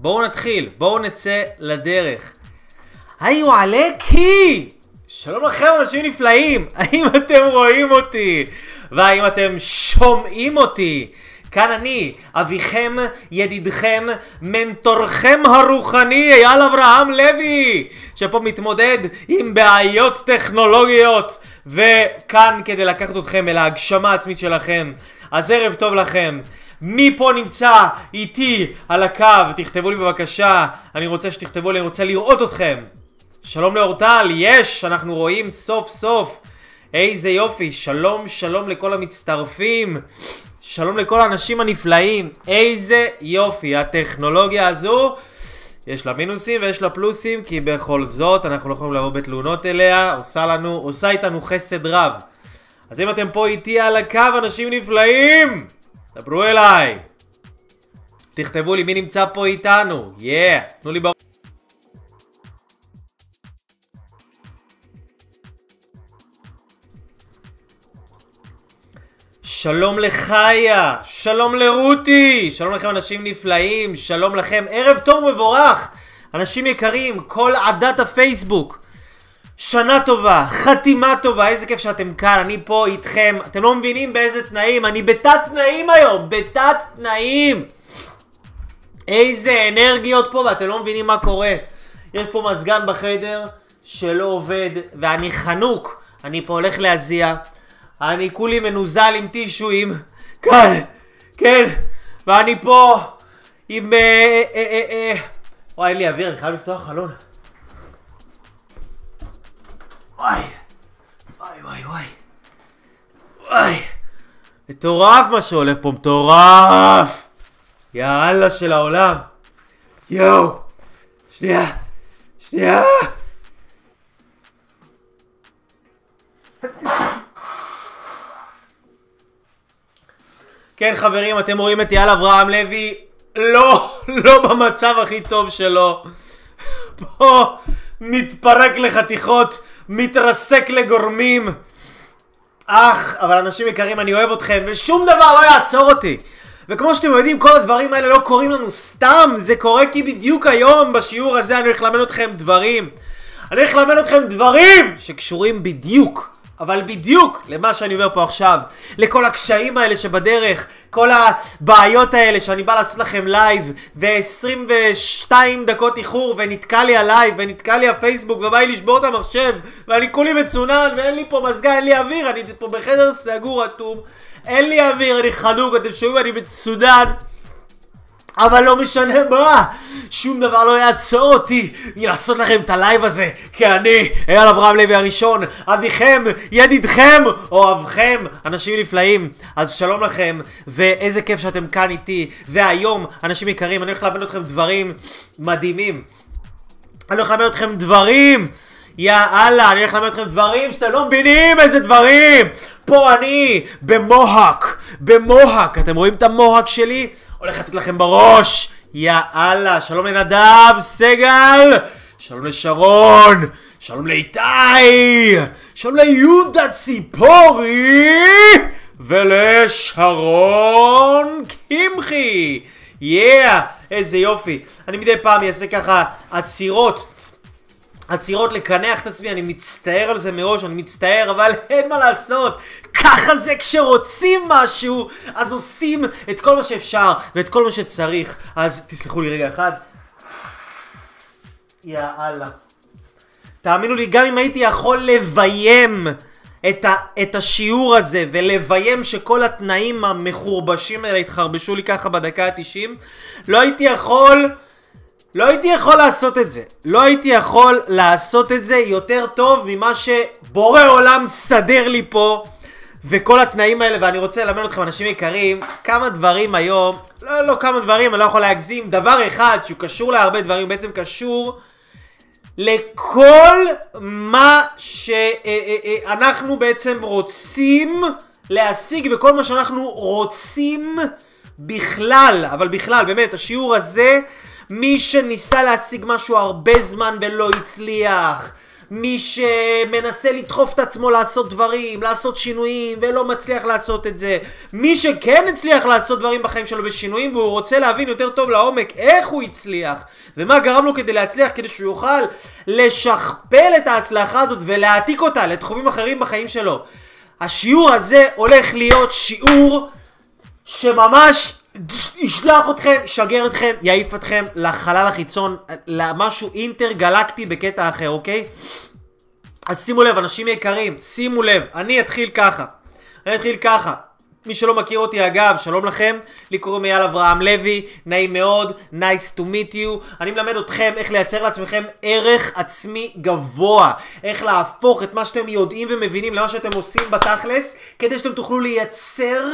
בואו נתחיל, בואו נצא לדרך. היי עלקי! שלום לכם אנשים נפלאים, האם אתם רואים אותי? והאם אתם שומעים אותי? כאן אני, אביכם, ידידכם, מנטורכם הרוחני, אייל אברהם לוי, שפה מתמודד עם בעיות טכנולוגיות, וכאן כדי לקחת אתכם אל ההגשמה העצמית שלכם. אז ערב טוב לכם. מי פה נמצא איתי על הקו? תכתבו לי בבקשה, אני רוצה שתכתבו לי, אני רוצה לראות אתכם. שלום לאורטל, יש, אנחנו רואים סוף סוף. איזה יופי, שלום שלום לכל המצטרפים. שלום לכל האנשים הנפלאים. איזה יופי, הטכנולוגיה הזו. יש לה מינוסים ויש לה פלוסים, כי בכל זאת אנחנו לא יכולים לבוא בתלונות אליה, עושה לנו, עושה איתנו חסד רב. אז אם אתם פה איתי על הקו, אנשים נפלאים, דברו אליי. תכתבו לי מי נמצא פה איתנו, יאה, yeah. תנו לי בראש. שלום לחיה, שלום לרותי, שלום לכם אנשים נפלאים, שלום לכם, ערב טוב ומבורך, אנשים יקרים, כל עדת הפייסבוק, שנה טובה, חתימה טובה, איזה כיף שאתם כאן, אני פה איתכם, אתם לא מבינים באיזה תנאים, אני בתת תנאים היום, בתת תנאים, איזה אנרגיות פה ואתם לא מבינים מה קורה, יש פה מזגן בחדר שלא עובד ואני חנוק, אני פה הולך להזיע אני כולי מנוזל עם טישואים. כאן, כן. ואני פה עם... אה, אה, אה, אה. וואי, אין לי אוויר, אני חייב לפתוח חלון. וואי. וואי, וואי, וואי. וואי. מטורף מה שהולך פה, מטורף! יאללה של העולם. יואו. שנייה. שנייה. כן חברים, אתם רואים את אייל אברהם לוי לא, לא במצב הכי טוב שלו. פה מתפרק לחתיכות, מתרסק לגורמים. אך, אבל אנשים יקרים, אני אוהב אתכם, ושום דבר לא יעצור אותי. וכמו שאתם יודעים, כל הדברים האלה לא קורים לנו סתם, זה קורה כי בדיוק היום, בשיעור הזה, אני הולך ללמד אתכם דברים. אני הולך ללמד אתכם דברים שקשורים בדיוק אבל בדיוק למה שאני אומר פה עכשיו, לכל הקשיים האלה שבדרך, כל הבעיות האלה שאני בא לעשות לכם live, ו-22 דקות איחור, ונתקע לי ה live, ונתקע לי הפייסבוק, ובא לי לשבור את המחשב, ואני כולי מצונן, ואין לי פה מזגן, אין לי אוויר, אני פה בחדר סגור אטום, אין לי אוויר, אני חנוק, אתם שומעים, אני מצונן. אבל לא משנה מה, שום דבר לא יעצור אותי מלעשות לכם את ה live הזה, כי אני, אייל אברהם לוי הראשון, אביכם, ידידכם, אוהבכם, אנשים נפלאים. אז שלום לכם, ואיזה כיף שאתם כאן איתי, והיום, אנשים יקרים, אני הולך ללמד אתכם דברים מדהימים. אני הולך ללמד אתכם דברים! יא אללה, אני הולך ללמד אתכם דברים שאתם לא מבינים איזה דברים! פה אני, במוהק, במוהק, אתם רואים את המוהק שלי? הולך לתת לכם בראש! יא אללה, שלום לנדב, סגל! שלום לשרון! שלום לאיתי! שלום ליהודה ציפורי! ולשרון קמחי! יאה! Yeah, איזה יופי! אני מדי פעם אעשה ככה עצירות עצירות לקנח את עצמי, אני מצטער על זה מראש, אני מצטער, אבל אין מה לעשות. ככה זה כשרוצים משהו, אז עושים את כל מה שאפשר ואת כל מה שצריך. אז תסלחו לי רגע אחד. יא אללה. תאמינו לי, גם אם הייתי יכול לביים את, ה, את השיעור הזה ולביים שכל התנאים המחורבשים האלה יתחרבשו לי ככה בדקה ה-90, לא הייתי יכול... לא הייתי יכול לעשות את זה. לא הייתי יכול לעשות את זה יותר טוב ממה שבורא עולם סדר לי פה. וכל התנאים האלה, ואני רוצה ללמד אתכם, אנשים יקרים, כמה דברים היום, לא, לא כמה דברים, אני לא יכול להגזים, דבר אחד שהוא קשור להרבה דברים, בעצם קשור לכל מה שאנחנו בעצם רוצים להשיג, וכל מה שאנחנו רוצים בכלל, אבל בכלל, באמת, השיעור הזה... מי שניסה להשיג משהו הרבה זמן ולא הצליח, מי שמנסה לדחוף את עצמו לעשות דברים, לעשות שינויים, ולא מצליח לעשות את זה. מי שכן הצליח לעשות דברים בחיים שלו ושינויים, והוא רוצה להבין יותר טוב לעומק איך הוא הצליח, ומה גרם לו כדי להצליח, כדי שהוא יוכל לשכפל את ההצלחה הזאת ולהעתיק אותה לתחומים אחרים בחיים שלו. השיעור הזה הולך להיות שיעור שממש ישלח אתכם, ישגר אתכם, יעיף אתכם לחלל החיצון, למשהו אינטרגלקטי בקטע אחר, אוקיי? אז שימו לב, אנשים יקרים, שימו לב, אני אתחיל ככה. אני אתחיל ככה. מי שלא מכיר אותי אגב, שלום לכם, לי קוראים אייל אברהם לוי, נעים מאוד, nice to meet you. אני מלמד אתכם איך לייצר לעצמכם ערך עצמי גבוה, איך להפוך את מה שאתם יודעים ומבינים למה שאתם עושים בתכלס, כדי שאתם תוכלו לייצר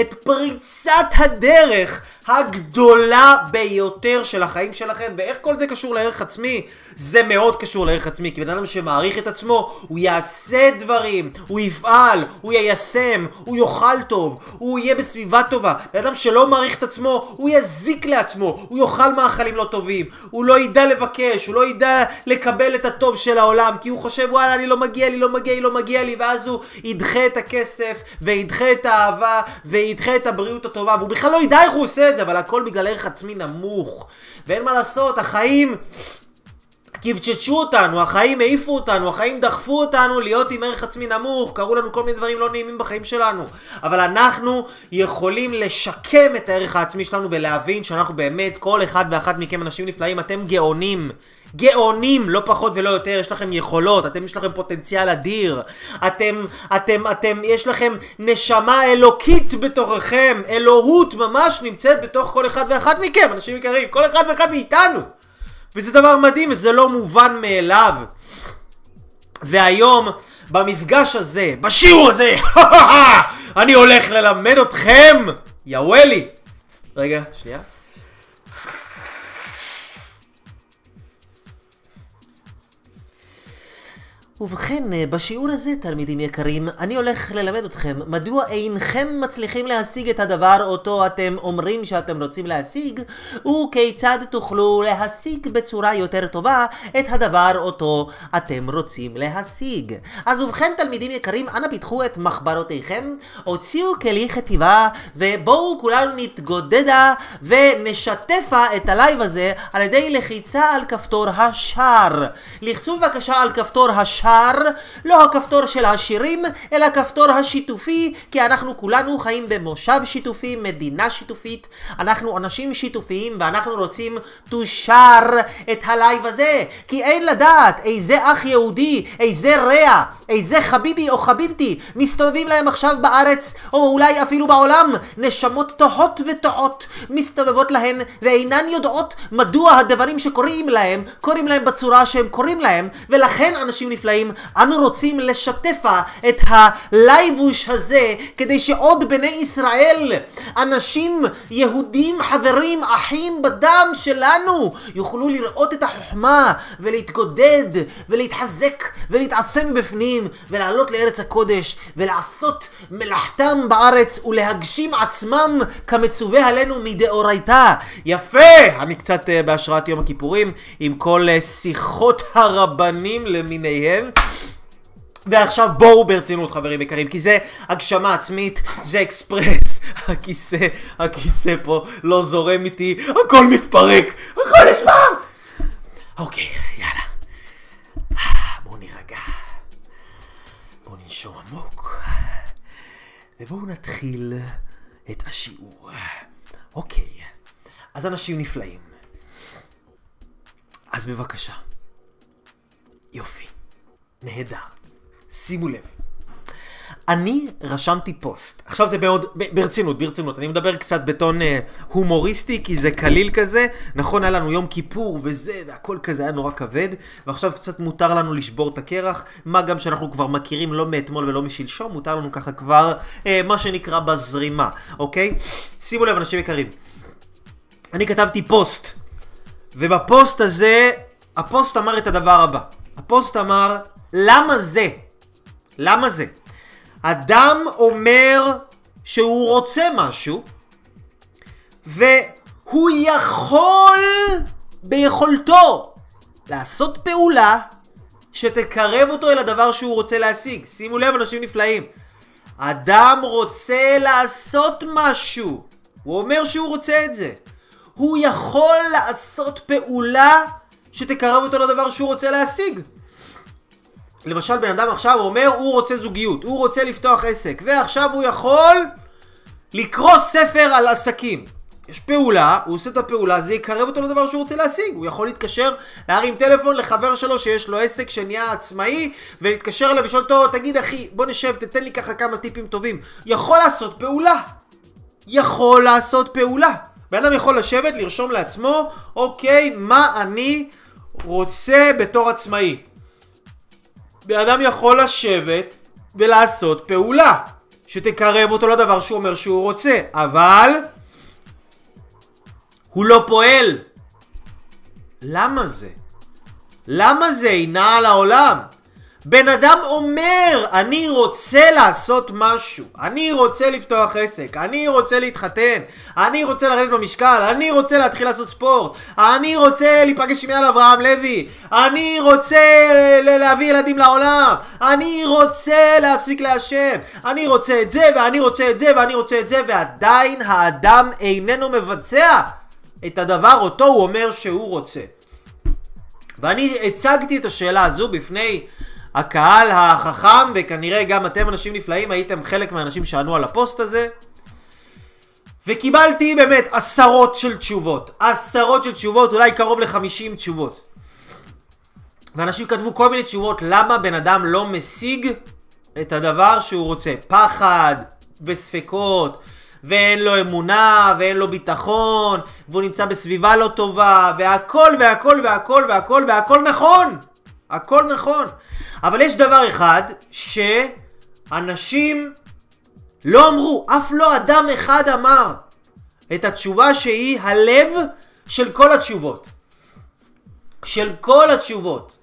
את פריצת הדרך הגדולה ביותר של החיים שלכם, ואיך כל זה קשור לערך עצמי? זה מאוד קשור לערך עצמי, כי בן אדם שמעריך את עצמו, הוא יעשה דברים, הוא יפעל, הוא יישם, הוא יאכל טוב, הוא יהיה בסביבה טובה. בן אדם שלא מעריך את עצמו, הוא יזיק לעצמו, הוא יאכל מאכלים לא טובים, הוא לא ידע לבקש, הוא לא ידע לקבל את הטוב של העולם, כי הוא חושב וואלה אני לא מגיע לי, לא מגיע לי, לא מגיע לי, ואז הוא ידחה את הכסף, וידחה את האהבה, וידחה את הבריאות הטובה, והוא בכלל לא ידע איך הוא עושה את זה, אבל הכל בגלל ערך עצמי נמוך. ואין מה לעשות, החיים... כבצ'צ'ו אותנו, החיים העיפו אותנו, החיים דחפו אותנו להיות עם ערך עצמי נמוך, קרו לנו כל מיני דברים לא נעימים בחיים שלנו. אבל אנחנו יכולים לשקם את הערך העצמי שלנו ולהבין שאנחנו באמת, כל אחד ואחת מכם אנשים נפלאים, אתם גאונים. גאונים, לא פחות ולא יותר, יש לכם יכולות, אתם יש לכם פוטנציאל אדיר, אתם, אתם, אתם, יש לכם נשמה אלוקית בתוככם, אלוהות ממש נמצאת בתוך כל אחד ואחת מכם, אנשים יקרים, כל אחד ואחד מאיתנו. וזה דבר מדהים וזה לא מובן מאליו. והיום, במפגש הזה, בשיעור הזה, אני הולך ללמד אתכם, יא וואלי. רגע, שנייה. ובכן, אה, בשיעור הזה, תלמידים יקרים, אני הולך ללמד אתכם מדוע אינכם מצליחים להשיג את הדבר אותו אתם אומרים שאתם רוצים להשיג, וכיצד תוכלו להשיג בצורה יותר טובה את הדבר אותו אתם רוצים להשיג. אז ובכן, תלמידים יקרים, אנא פיתחו את מחברותיכם, הוציאו כלי כתיבה, ובואו כולנו נתגודדה ונשתפה את ה live הזה על ידי לחיצה על כפתור ה share. לחצו בבקשה על כפתור ה share. ה share, לא הכפתור של השירים, אלא הכפתור השיתופי, כי אנחנו כולנו חיים במושב שיתופי, מדינה שיתופית, אנחנו אנשים שיתופיים ואנחנו רוצים to share את ה live הזה, כי אין לדעת איזה אח יהודי, איזה רע, איזה חביבי או חביבתי מסתובבים להם עכשיו בארץ, או אולי אפילו בעולם, נשמות תוהות וטועות מסתובבות להן ואינן יודעות מדוע הדברים שקורים להם, קורים להם בצורה שהם קורים להם, ולכן אנשים נפלאים חברים, אנו רוצים לשתף את הלייבוש הזה כדי שעוד בני ישראל, אנשים יהודים, חברים, אחים בדם שלנו, יוכלו לראות את החוכמה ולהתגודד ולהתחזק ולהתעצם בפנים ולעלות לארץ הקודש ולעשות מלאכתם בארץ ולהגשים עצמם כמצווה עלינו מדאורייתא. יפה! אני קצת uh, בהשראת יום הכיפורים עם כל uh, שיחות הרבנים למיניהם. ועכשיו בואו ברצינות חברים יקרים, כי זה הגשמה עצמית, זה אקספרס, הכיסא, הכיסא פה לא זורם איתי, הכל מתפרק, הכל נשמע! אוקיי, יאללה. בואו נירגע, בואו ננשום עמוק, ובואו נתחיל את השיעור. אוקיי, אז אנשים נפלאים. אז בבקשה. יופי. נהדר. שימו לב. אני רשמתי פוסט. עכשיו זה מאוד, ברצינות, ברצינות. אני מדבר קצת בטון אה, הומוריסטי, כי זה קליל כזה. נכון, היה לנו יום כיפור וזה, והכל כזה היה נורא כבד. ועכשיו קצת מותר לנו לשבור את הקרח. מה גם שאנחנו כבר מכירים לא מאתמול ולא משלשום, מותר לנו ככה כבר, אה, מה שנקרא בזרימה, אוקיי? שימו לב, אנשים יקרים. אני כתבתי פוסט. ובפוסט הזה, הפוסט אמר את הדבר הבא. הפוסט אמר, למה זה? למה זה? אדם אומר שהוא רוצה משהו, והוא יכול ביכולתו לעשות פעולה שתקרב אותו אל הדבר שהוא רוצה להשיג. שימו לב, אנשים נפלאים. אדם רוצה לעשות משהו. הוא אומר שהוא רוצה את זה. הוא יכול לעשות פעולה שתקרב אותו לדבר שהוא רוצה להשיג. למשל, בן אדם עכשיו אומר, הוא רוצה זוגיות, הוא רוצה לפתוח עסק, ועכשיו הוא יכול לקרוא ספר על עסקים. יש פעולה, הוא עושה את הפעולה, זה יקרב אותו לדבר שהוא רוצה להשיג. הוא יכול להתקשר, להרים טלפון לחבר שלו שיש לו עסק שנהיה עצמאי, ולהתקשר אליו ולשאול אותו, תגיד אחי, בוא נשב, תתן לי ככה כמה טיפים טובים. יכול לעשות פעולה. יכול לעשות פעולה. בן אדם יכול לשבת, לרשום לעצמו, אוקיי, מה אני רוצה בתור עצמאי. בן אדם יכול לשבת ולעשות פעולה שתקרב אותו לדבר שהוא אומר שהוא רוצה, אבל הוא לא פועל. למה זה? למה זה אינה על העולם? בן אדם אומר, אני רוצה לעשות משהו, אני רוצה לפתוח עסק, אני רוצה להתחתן, אני רוצה לרדת במשקל, אני רוצה להתחיל לעשות ספורט, אני רוצה להיפגש עם יאל אברהם לוי, אני רוצה להביא ילדים לעולם, אני רוצה להפסיק לעשן, אני רוצה את זה ואני רוצה את זה ואני רוצה את זה, ועדיין האדם איננו מבצע את הדבר אותו הוא אומר שהוא רוצה. ואני הצגתי את השאלה הזו בפני הקהל החכם, וכנראה גם אתם אנשים נפלאים, הייתם חלק מהאנשים שענו על הפוסט הזה. וקיבלתי באמת עשרות של תשובות. עשרות של תשובות, אולי קרוב ל-50 תשובות. ואנשים כתבו כל מיני תשובות למה בן אדם לא משיג את הדבר שהוא רוצה. פחד וספקות, ואין לו אמונה, ואין לו ביטחון, והוא נמצא בסביבה לא טובה, והכל והכל והכל והכל והכל נכון. הכל נכון. אבל יש דבר אחד שאנשים לא אמרו, אף לא אדם אחד אמר את התשובה שהיא הלב של כל התשובות. של כל התשובות.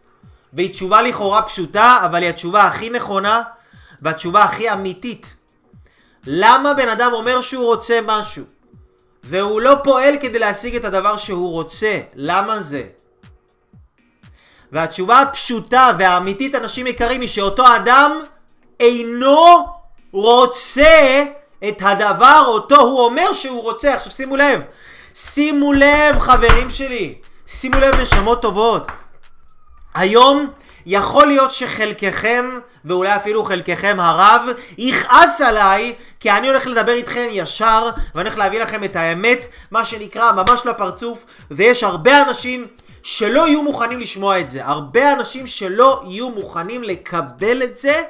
והיא תשובה לכאורה פשוטה, אבל היא התשובה הכי נכונה והתשובה הכי אמיתית. למה בן אדם אומר שהוא רוצה משהו והוא לא פועל כדי להשיג את הדבר שהוא רוצה? למה זה? והתשובה הפשוטה והאמיתית, אנשים יקרים, היא שאותו אדם אינו רוצה את הדבר אותו הוא אומר שהוא רוצה. עכשיו שימו לב, שימו לב חברים שלי, שימו לב נשמות טובות. היום יכול להיות שחלקכם, ואולי אפילו חלקכם הרב, יכעס עליי, כי אני הולך לדבר איתכם ישר, ואני הולך להביא לכם את האמת, מה שנקרא ממש לפרצוף, ויש הרבה אנשים שלא יהיו מוכנים לשמוע את זה. הרבה אנשים שלא יהיו מוכנים לקבל את זה,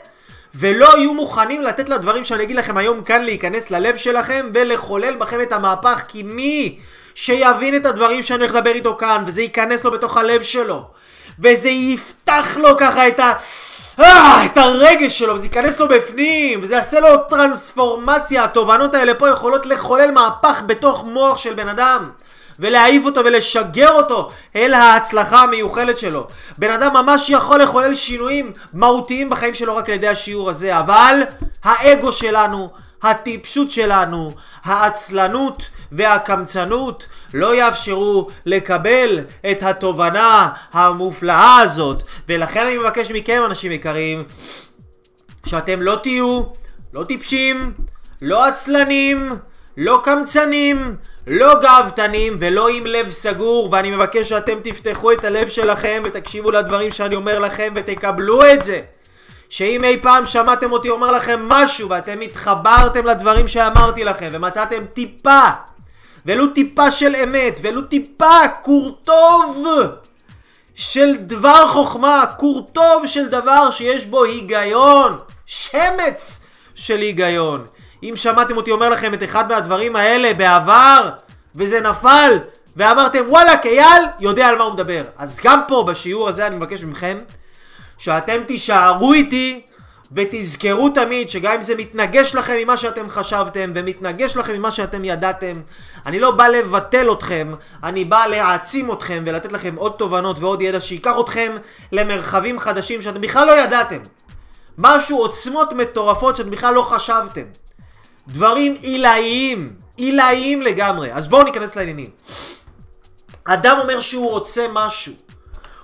ולא יהיו מוכנים לתת לדברים שאני אגיד לכם היום כאן להיכנס ללב שלכם ולחולל בכם את המהפך, כי מי שיבין את הדברים שאני הולך לדבר איתו כאן, וזה ייכנס לו בתוך הלב שלו, וזה יפתח לו ככה את ה... אה, את הרגש שלו, וזה ייכנס לו בפנים, וזה יעשה לו טרנספורמציה, התובנות האלה פה יכולות לחולל מהפך בתוך מוח של בן אדם. ולהעיף אותו ולשגר אותו אל ההצלחה המיוחלת שלו. בן אדם ממש יכול לחולל שינויים מהותיים בחיים שלו רק על ידי השיעור הזה, אבל האגו שלנו, הטיפשות שלנו, העצלנות והקמצנות לא יאפשרו לקבל את התובנה המופלאה הזאת. ולכן אני מבקש מכם, אנשים יקרים, שאתם לא תהיו לא טיפשים, לא עצלנים, לא קמצנים, לא גאוותנים ולא עם לב סגור ואני מבקש שאתם תפתחו את הלב שלכם ותקשיבו לדברים שאני אומר לכם ותקבלו את זה. שאם אי פעם שמעתם אותי אומר לכם משהו ואתם התחברתם לדברים שאמרתי לכם ומצאתם טיפה ולו טיפה של אמת ולו טיפה קורטוב של דבר חוכמה קורטוב של דבר שיש בו היגיון שמץ של היגיון אם שמעתם אותי אומר לכם את אחד מהדברים האלה בעבר, וזה נפל, ואמרתם וואלכ אייל יודע על מה הוא מדבר. אז גם פה בשיעור הזה אני מבקש מכם שאתם תישארו איתי ותזכרו תמיד שגם אם זה מתנגש לכם ממה שאתם חשבתם ומתנגש לכם ממה שאתם ידעתם, אני לא בא לבטל אתכם, אני בא להעצים אתכם ולתת לכם עוד תובנות ועוד ידע שייקח אתכם למרחבים חדשים שאתם בכלל לא ידעתם. משהו, עוצמות מטורפות שאתם בכלל לא חשבתם. דברים עילאיים, עילאיים לגמרי. אז בואו ניכנס לעניינים. אדם אומר שהוא רוצה משהו.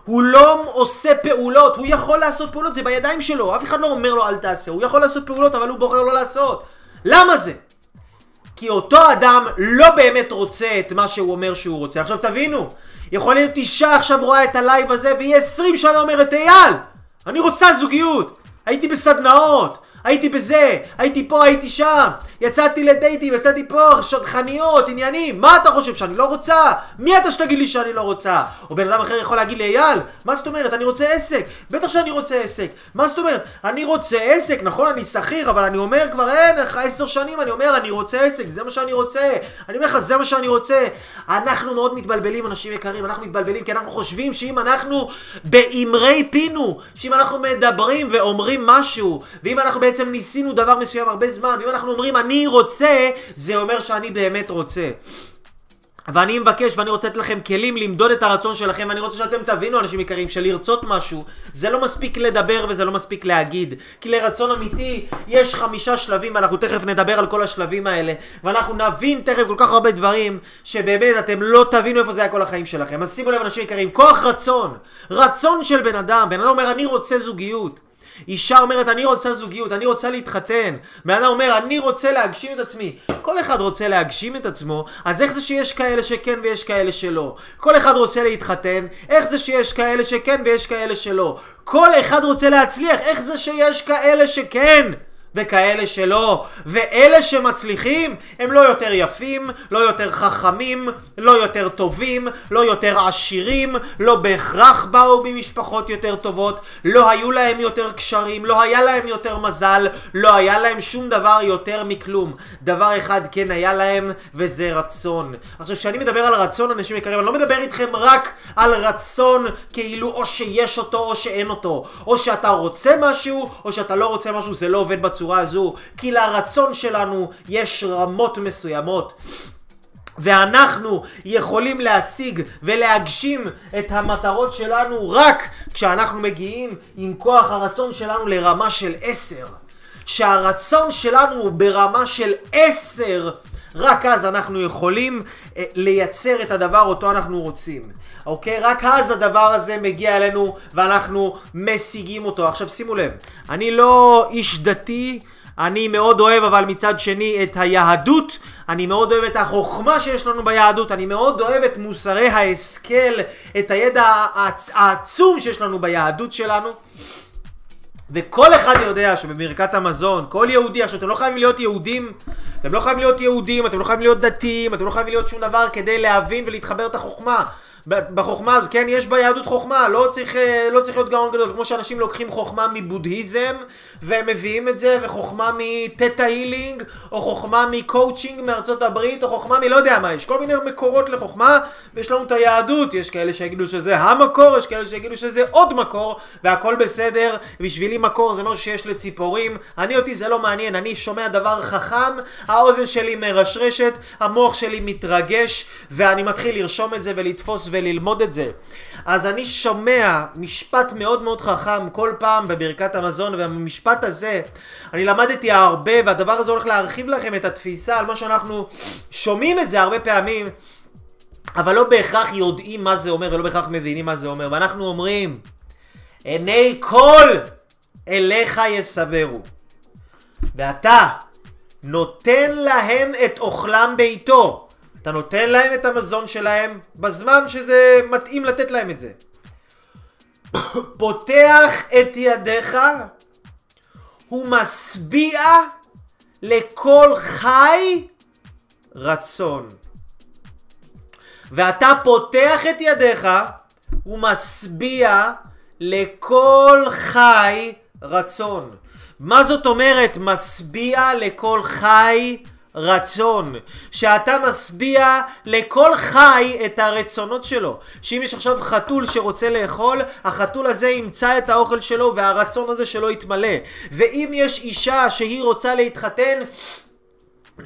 הוא לא עושה פעולות, הוא יכול לעשות פעולות, זה בידיים שלו, אף אחד לא אומר לו אל תעשה, הוא יכול לעשות פעולות אבל הוא בוחר לא לעשות. למה זה? כי אותו אדם לא באמת רוצה את מה שהוא אומר שהוא רוצה. עכשיו תבינו, יכול להיות אישה עכשיו רואה את הלייב הזה והיא 20 שנה אומרת אייל, אני רוצה זוגיות, הייתי בסדנאות, הייתי בזה, הייתי פה, הייתי שם, יצאתי לדייטים, יצאתי פה, שדכניות, עניינים, מה אתה חושב שאני לא רוצה? מי אתה שתגיד לי שאני לא רוצה? או בן אדם אחר יכול להגיד לי, אייל, מה זאת אומרת? אני רוצה עסק, בטח שאני רוצה עסק, מה זאת אומרת? אני רוצה עסק, נכון, אני שכיר, אבל אני אומר כבר, אין, אחרי עשר שנים אני אומר, אני רוצה עסק, זה מה שאני רוצה, אני אומר לך, זה מה שאני רוצה. אנחנו מאוד מתבלבלים, אנשים יקרים, אנחנו מתבלבלים כי אנחנו חושבים שאם אנחנו באמרי פינו, שאם אנחנו מדברים ואומרים משהו, ואם אנחנו ניסינו דבר מסוים הרבה זמן, ואם אנחנו אומרים אני רוצה, זה אומר שאני באמת רוצה. ואני מבקש ואני רוצה לתת לכם כלים למדוד את הרצון שלכם ואני רוצה שאתם תבינו אנשים יקרים שלרצות משהו זה לא מספיק לדבר וזה לא מספיק להגיד. כי לרצון אמיתי יש חמישה שלבים ואנחנו תכף נדבר על כל השלבים האלה. ואנחנו נבין תכף כל כך הרבה דברים שבאמת אתם לא תבינו איפה זה היה כל החיים שלכם. אז שימו לב אנשים יקרים כוח רצון. רצון של בן אדם. בן אדם אומר אני רוצה זוגיות אישה אומרת, אני רוצה זוגיות, אני רוצה להתחתן. בן אדם אומר, אני רוצה להגשים את עצמי. כל אחד רוצה להגשים את עצמו, אז איך זה שיש כאלה שכן ויש כאלה שלא? כל אחד רוצה להתחתן, איך זה שיש כאלה שכן ויש כאלה שלא? כל אחד רוצה להצליח, איך זה שיש כאלה שכן? וכאלה שלא. ואלה שמצליחים הם לא יותר יפים, לא יותר חכמים, לא יותר טובים, לא יותר עשירים, לא בהכרח באו ממשפחות יותר טובות, לא היו להם יותר קשרים, לא היה להם יותר מזל, לא היה להם שום דבר יותר מכלום. דבר אחד כן היה להם, וזה רצון. עכשיו, כשאני מדבר על רצון, אנשים יקרים, אני לא מדבר איתכם רק על רצון כאילו או שיש אותו או שאין אותו. או שאתה רוצה משהו, או שאתה לא רוצה משהו, זה לא עובד בצורה. בצורה הזו, כי לרצון שלנו יש רמות מסוימות. ואנחנו יכולים להשיג ולהגשים את המטרות שלנו רק כשאנחנו מגיעים עם כוח הרצון שלנו לרמה של עשר. שהרצון שלנו הוא ברמה של עשר, רק אז אנחנו יכולים אה, לייצר את הדבר אותו אנחנו רוצים. אוקיי? רק אז הדבר הזה מגיע אלינו ואנחנו משיגים אותו. עכשיו שימו לב, אני לא איש דתי, אני מאוד אוהב אבל מצד שני את היהדות, אני מאוד אוהב את החוכמה שיש לנו ביהדות, אני מאוד אוהב את מוסרי ההשכל, את הידע העצום שיש לנו ביהדות שלנו. וכל אחד יודע שבברכת המזון, כל יהודי, עכשיו אתם לא חייבים להיות יהודים, אתם לא חייבים להיות יהודים, אתם לא חייבים להיות דתיים, אתם לא חייבים להיות שום דבר כדי להבין ולהתחבר את החוכמה. בחוכמה הזאת, כן, יש ביהדות חוכמה, לא צריך, אה, לא צריך להיות גאון גדול, כמו שאנשים לוקחים חוכמה מבודהיזם והם מביאים את זה, וחוכמה מטטה הילינג, או חוכמה מקואוצ'ינג מארצות הברית, או חוכמה מלא יודע מה, יש כל מיני מקורות לחוכמה, ויש לנו את היהדות, יש כאלה שיגידו שזה המקור, יש כאלה שיגידו שזה עוד מקור, והכל בסדר, בשבילי מקור זה משהו שיש לציפורים, אני אותי זה לא מעניין, אני שומע דבר חכם, האוזן שלי מרשרשת, המוח שלי מתרגש, ואני מתחיל לרשום את זה ולתפוס וללמוד את זה. אז אני שומע משפט מאוד מאוד חכם כל פעם בברכת המזון, והמשפט הזה, אני למדתי הרבה, והדבר הזה הולך להרחיב לכם את התפיסה על מה שאנחנו שומעים את זה הרבה פעמים, אבל לא בהכרח יודעים מה זה אומר, ולא בהכרח מבינים מה זה אומר. ואנחנו אומרים, עיני כל אליך יסברו. ואתה נותן להם את אוכלם בעיתו. אתה נותן להם את המזון שלהם בזמן שזה מתאים לתת להם את זה. פותח את ידיך ומשביע לכל חי רצון. ואתה פותח את ידיך ומשביע לכל חי רצון. מה זאת אומרת משביע לכל חי רצון, שאתה משביע לכל חי את הרצונות שלו. שאם יש עכשיו חתול שרוצה לאכול, החתול הזה ימצא את האוכל שלו והרצון הזה שלו יתמלא. ואם יש אישה שהיא רוצה להתחתן,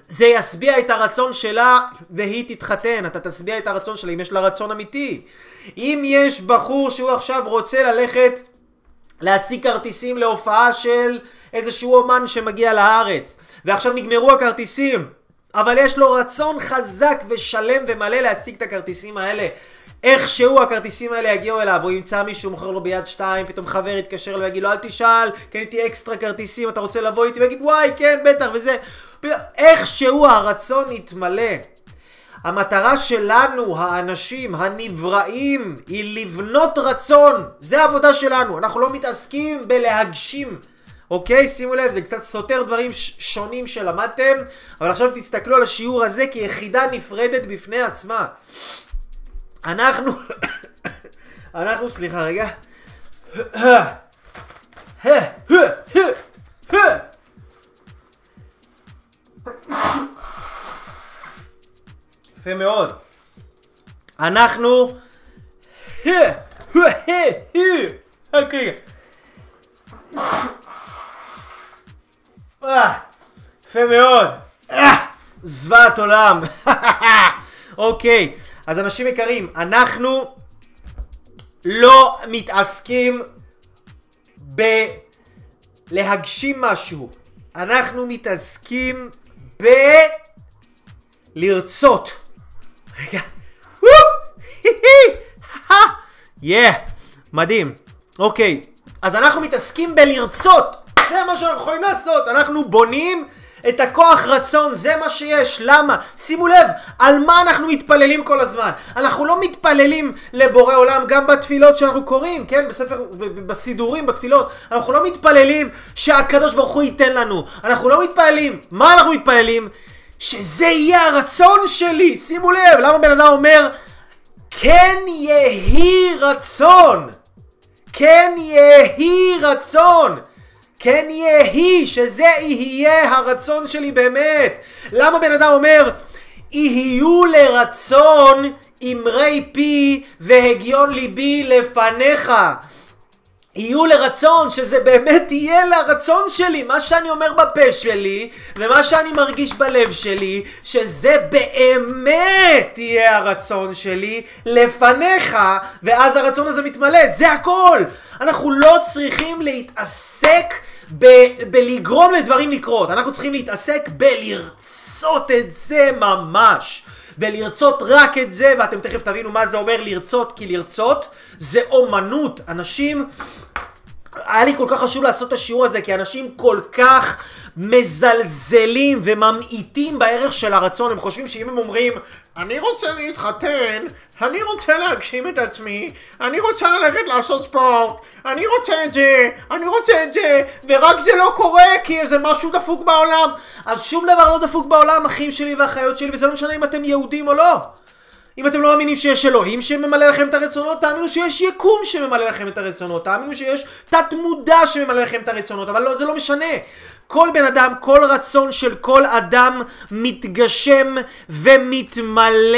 זה ישביע את הרצון שלה והיא תתחתן. אתה תשביע את הרצון שלה אם יש לה רצון אמיתי. אם יש בחור שהוא עכשיו רוצה ללכת להשיג כרטיסים להופעה של איזשהו אומן שמגיע לארץ ועכשיו נגמרו הכרטיסים אבל יש לו רצון חזק ושלם ומלא להשיג את הכרטיסים האלה. איכשהו הכרטיסים האלה יגיעו אליו, הוא ימצא מישהו מוכר לו ביד שתיים, פתאום חבר יתקשר לו ויגיד לו אל תשאל, קניתי אקסטרה כרטיסים, אתה רוצה לבוא איתי? ויגיד וואי, כן, בטח, וזה. איכשהו הרצון יתמלא. המטרה שלנו, האנשים הנבראים, היא לבנות רצון. זה העבודה שלנו. אנחנו לא מתעסקים בלהגשים. אוקיי? שימו לב, זה קצת סותר דברים שונים שלמדתם, אבל עכשיו תסתכלו על השיעור הזה כיחידה נפרדת בפני עצמה. אנחנו... אנחנו, סליחה רגע. יפה מאוד. אנחנו... אוקיי. יפה מאוד. זוועת עולם. אוקיי, אז אנשים יקרים, אנחנו לא מתעסקים בלהגשים משהו. אנחנו מתעסקים בלרצות. רגע. יא, מדהים. אוקיי, אז אנחנו מתעסקים בלרצות. זה מה שאנחנו יכולים לעשות. אנחנו בונים את הכוח רצון, זה מה שיש. למה? שימו לב, על מה אנחנו מתפללים כל הזמן? אנחנו לא מתפללים לבורא עולם גם בתפילות שאנחנו קוראים, כן? בספר, בסידורים, בתפילות. אנחנו לא מתפללים שהקדוש ברוך הוא ייתן לנו. אנחנו לא מתפללים. מה אנחנו מתפללים? שזה יהיה הרצון שלי. שימו לב, למה בן אדם אומר, כן יהי רצון. כן יהי רצון. כן יהי, שזה יהיה הרצון שלי באמת. למה בן אדם אומר, יהיו לרצון אמרי פי והגיון ליבי לפניך. יהיו לרצון, שזה באמת יהיה לרצון שלי, מה שאני אומר בפה שלי, ומה שאני מרגיש בלב שלי, שזה באמת יהיה הרצון שלי לפניך, ואז הרצון הזה מתמלא, זה הכל! אנחנו לא צריכים להתעסק ב- בלגרום לדברים לקרות, אנחנו צריכים להתעסק בלרצות את זה ממש. ולרצות רק את זה, ואתם תכף תבינו מה זה אומר לרצות, כי לרצות זה אומנות. אנשים היה לי כל כך חשוב לעשות את השיעור הזה, כי אנשים כל כך מזלזלים וממעיטים בערך של הרצון. הם חושבים שאם הם אומרים, אני רוצה להתחתן, אני רוצה להגשים את עצמי, אני רוצה ללכת לעשות ספורט, אני רוצה את זה, אני רוצה את זה, ורק זה לא קורה כי איזה משהו דפוק בעולם. אז שום דבר לא דפוק בעולם, אחים שלי ואחיות שלי, וזה לא משנה אם אתם יהודים או לא. אם אתם לא מאמינים שיש אלוהים שממלא לכם את הרצונות, תאמינו שיש יקום שממלא לכם את הרצונות, תאמינו שיש תת מודע שממלא לכם את הרצונות, אבל לא, זה לא משנה. כל בן אדם, כל רצון של כל אדם מתגשם ומתמלא.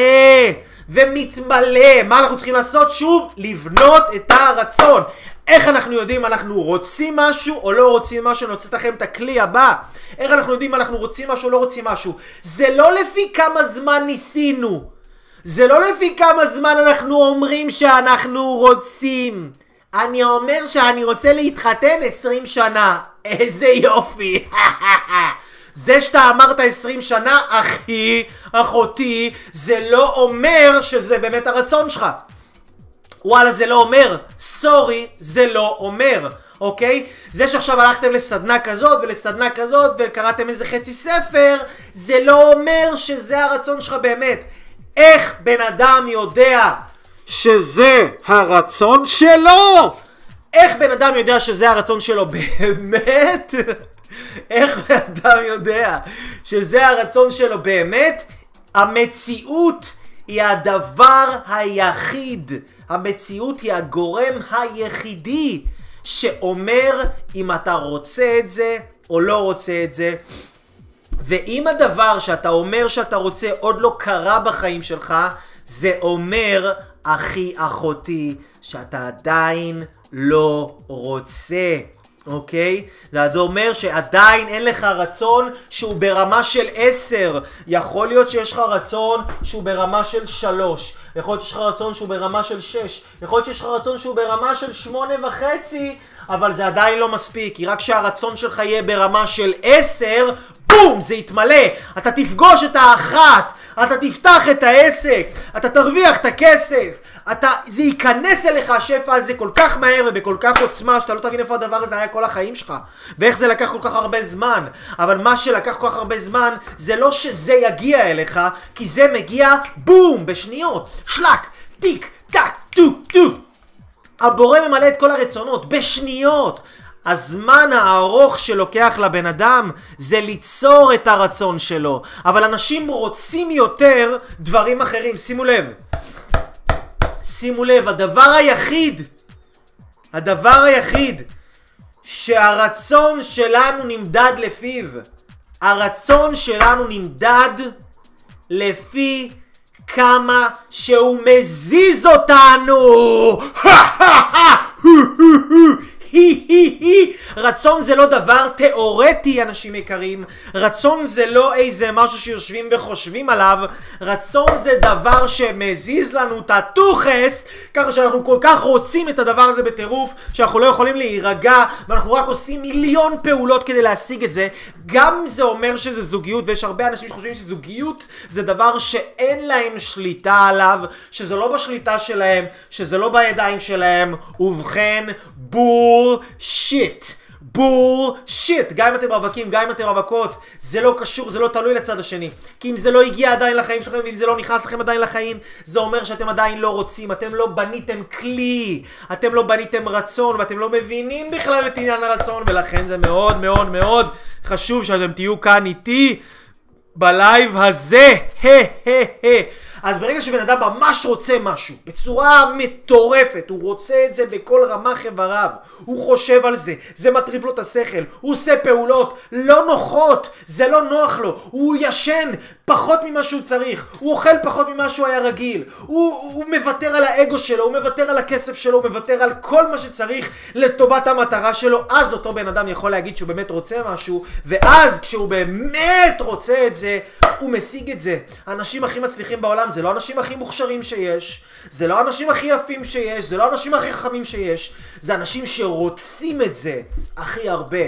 ומתמלא. מה אנחנו צריכים לעשות? שוב, לבנות את הרצון. איך אנחנו יודעים אנחנו רוצים משהו או לא רוצים משהו? אני רוצה לתת לכם את הכלי הבא. איך אנחנו יודעים אנחנו רוצים משהו או לא רוצים משהו? זה לא לפי כמה זמן ניסינו. זה לא לפי כמה זמן אנחנו אומרים שאנחנו רוצים. אני אומר שאני רוצה להתחתן 20 שנה. איזה יופי. זה שאתה אמרת 20 שנה, אחי, אחותי, זה לא אומר שזה באמת הרצון שלך. וואלה, זה לא אומר. סורי, זה לא אומר. אוקיי? זה שעכשיו הלכתם לסדנה כזאת ולסדנה כזאת וקראתם איזה חצי ספר, זה לא אומר שזה הרצון שלך באמת. איך בן אדם יודע שזה הרצון שלו? איך בן אדם יודע שזה הרצון שלו באמת? איך בן אדם יודע שזה הרצון שלו באמת? המציאות היא הדבר היחיד, המציאות היא הגורם היחידי שאומר אם אתה רוצה את זה או לא רוצה את זה. ואם הדבר שאתה אומר שאתה רוצה עוד לא קרה בחיים שלך, זה אומר, אחי, אחותי, שאתה עדיין לא רוצה. אוקיי? זה אומר שעדיין אין לך רצון שהוא ברמה של 10. יכול להיות שיש לך רצון שהוא ברמה של 3. יכול להיות שיש לך רצון שהוא ברמה של 6. יכול להיות שיש לך רצון שהוא ברמה של 8 וחצי, אבל זה עדיין לא מספיק. כי רק כשהרצון שלך יהיה ברמה של 10, בום! זה יתמלא! אתה תפגוש את האחת! אתה תפתח את העסק! אתה תרוויח את הכסף! אתה, זה ייכנס אליך השפע הזה כל כך מהר ובכל כך עוצמה שאתה לא תבין איפה הדבר הזה היה כל החיים שלך ואיך זה לקח כל כך הרבה זמן. אבל מה שלקח כל כך הרבה זמן זה לא שזה יגיע אליך כי זה מגיע בום בשניות. שלק טיק טק טו טו. הבורא ממלא את כל הרצונות בשניות. הזמן הארוך שלוקח לבן אדם זה ליצור את הרצון שלו. אבל אנשים רוצים יותר דברים אחרים שימו לב שימו לב, הדבר היחיד, הדבר היחיד שהרצון שלנו נמדד לפיו, הרצון שלנו נמדד לפי כמה שהוא מזיז אותנו! רצון זה לא דבר תיאורטי, אנשים יקרים. רצון זה לא איזה משהו שיושבים וחושבים עליו. רצון זה דבר שמזיז לנו את הטוחס, ככה שאנחנו כל כך רוצים את הדבר הזה בטירוף, שאנחנו לא יכולים להירגע, ואנחנו רק עושים מיליון פעולות כדי להשיג את זה. גם זה אומר שזה זוגיות, ויש הרבה אנשים שחושבים שזוגיות זה דבר שאין להם שליטה עליו, שזה לא בשליטה שלהם, שזה לא בידיים שלהם. ובכן, בור שיט. בור שיט. גם אם אתם רווקים, גם אם אתם רווקות, זה לא קשור, זה לא תלוי לצד השני. כי אם זה לא הגיע עדיין לחיים שלכם, ואם זה לא נכנס לכם עדיין לחיים, זה אומר שאתם עדיין לא רוצים. אתם לא בניתם כלי, אתם לא בניתם רצון, ואתם לא מבינים בכלל את עניין הרצון, ולכן זה מאוד מאוד מאוד חשוב שאתם תהיו כאן איתי בלייב הזה. ה ה ה אז ברגע שבן אדם ממש רוצה משהו, בצורה מטורפת, הוא רוצה את זה בכל רמ"ח איבריו, הוא חושב על זה, זה מטריף לו את השכל, הוא עושה פעולות לא נוחות, זה לא נוח לו, הוא ישן פחות ממה שהוא צריך, הוא אוכל פחות ממה שהוא היה רגיל, הוא, הוא מוותר על האגו שלו, הוא מוותר על הכסף שלו, הוא מוותר על כל מה שצריך לטובת המטרה שלו, אז אותו בן אדם יכול להגיד שהוא באמת רוצה משהו, ואז כשהוא באמת רוצה את זה, הוא משיג את זה. האנשים הכי מצליחים בעולם זה לא האנשים הכי מוכשרים שיש, זה לא האנשים הכי יפים שיש, זה לא האנשים הכי חכמים שיש, זה אנשים שרוצים את זה הכי הרבה.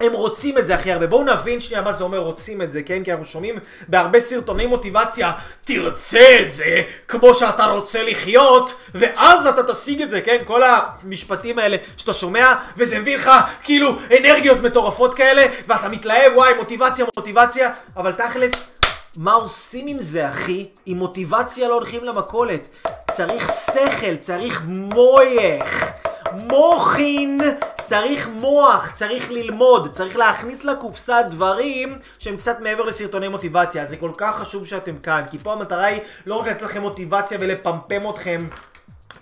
הם רוצים את זה הכי הרבה. בואו נבין שנייה מה זה אומר רוצים את זה, כן? כי אנחנו שומעים בהרבה סרטוני מוטיבציה, תרצה את זה כמו שאתה רוצה לחיות, ואז אתה תשיג את זה, כן? כל המשפטים האלה שאתה שומע, וזה מביא לך כאילו אנרגיות מטורפות כאלה, ואתה מתלהב, וואי, מוטיבציה, מוטיבציה, אבל תכלס... מה עושים עם זה, אחי? עם מוטיבציה לא הולכים למכולת. צריך שכל, צריך מויך. מוחין, צריך מוח, צריך ללמוד, צריך להכניס לקופסה דברים שהם קצת מעבר לסרטוני מוטיבציה. זה כל כך חשוב שאתם כאן, כי פה המטרה היא לא רק לתת לכם מוטיבציה ולפמפם אתכם.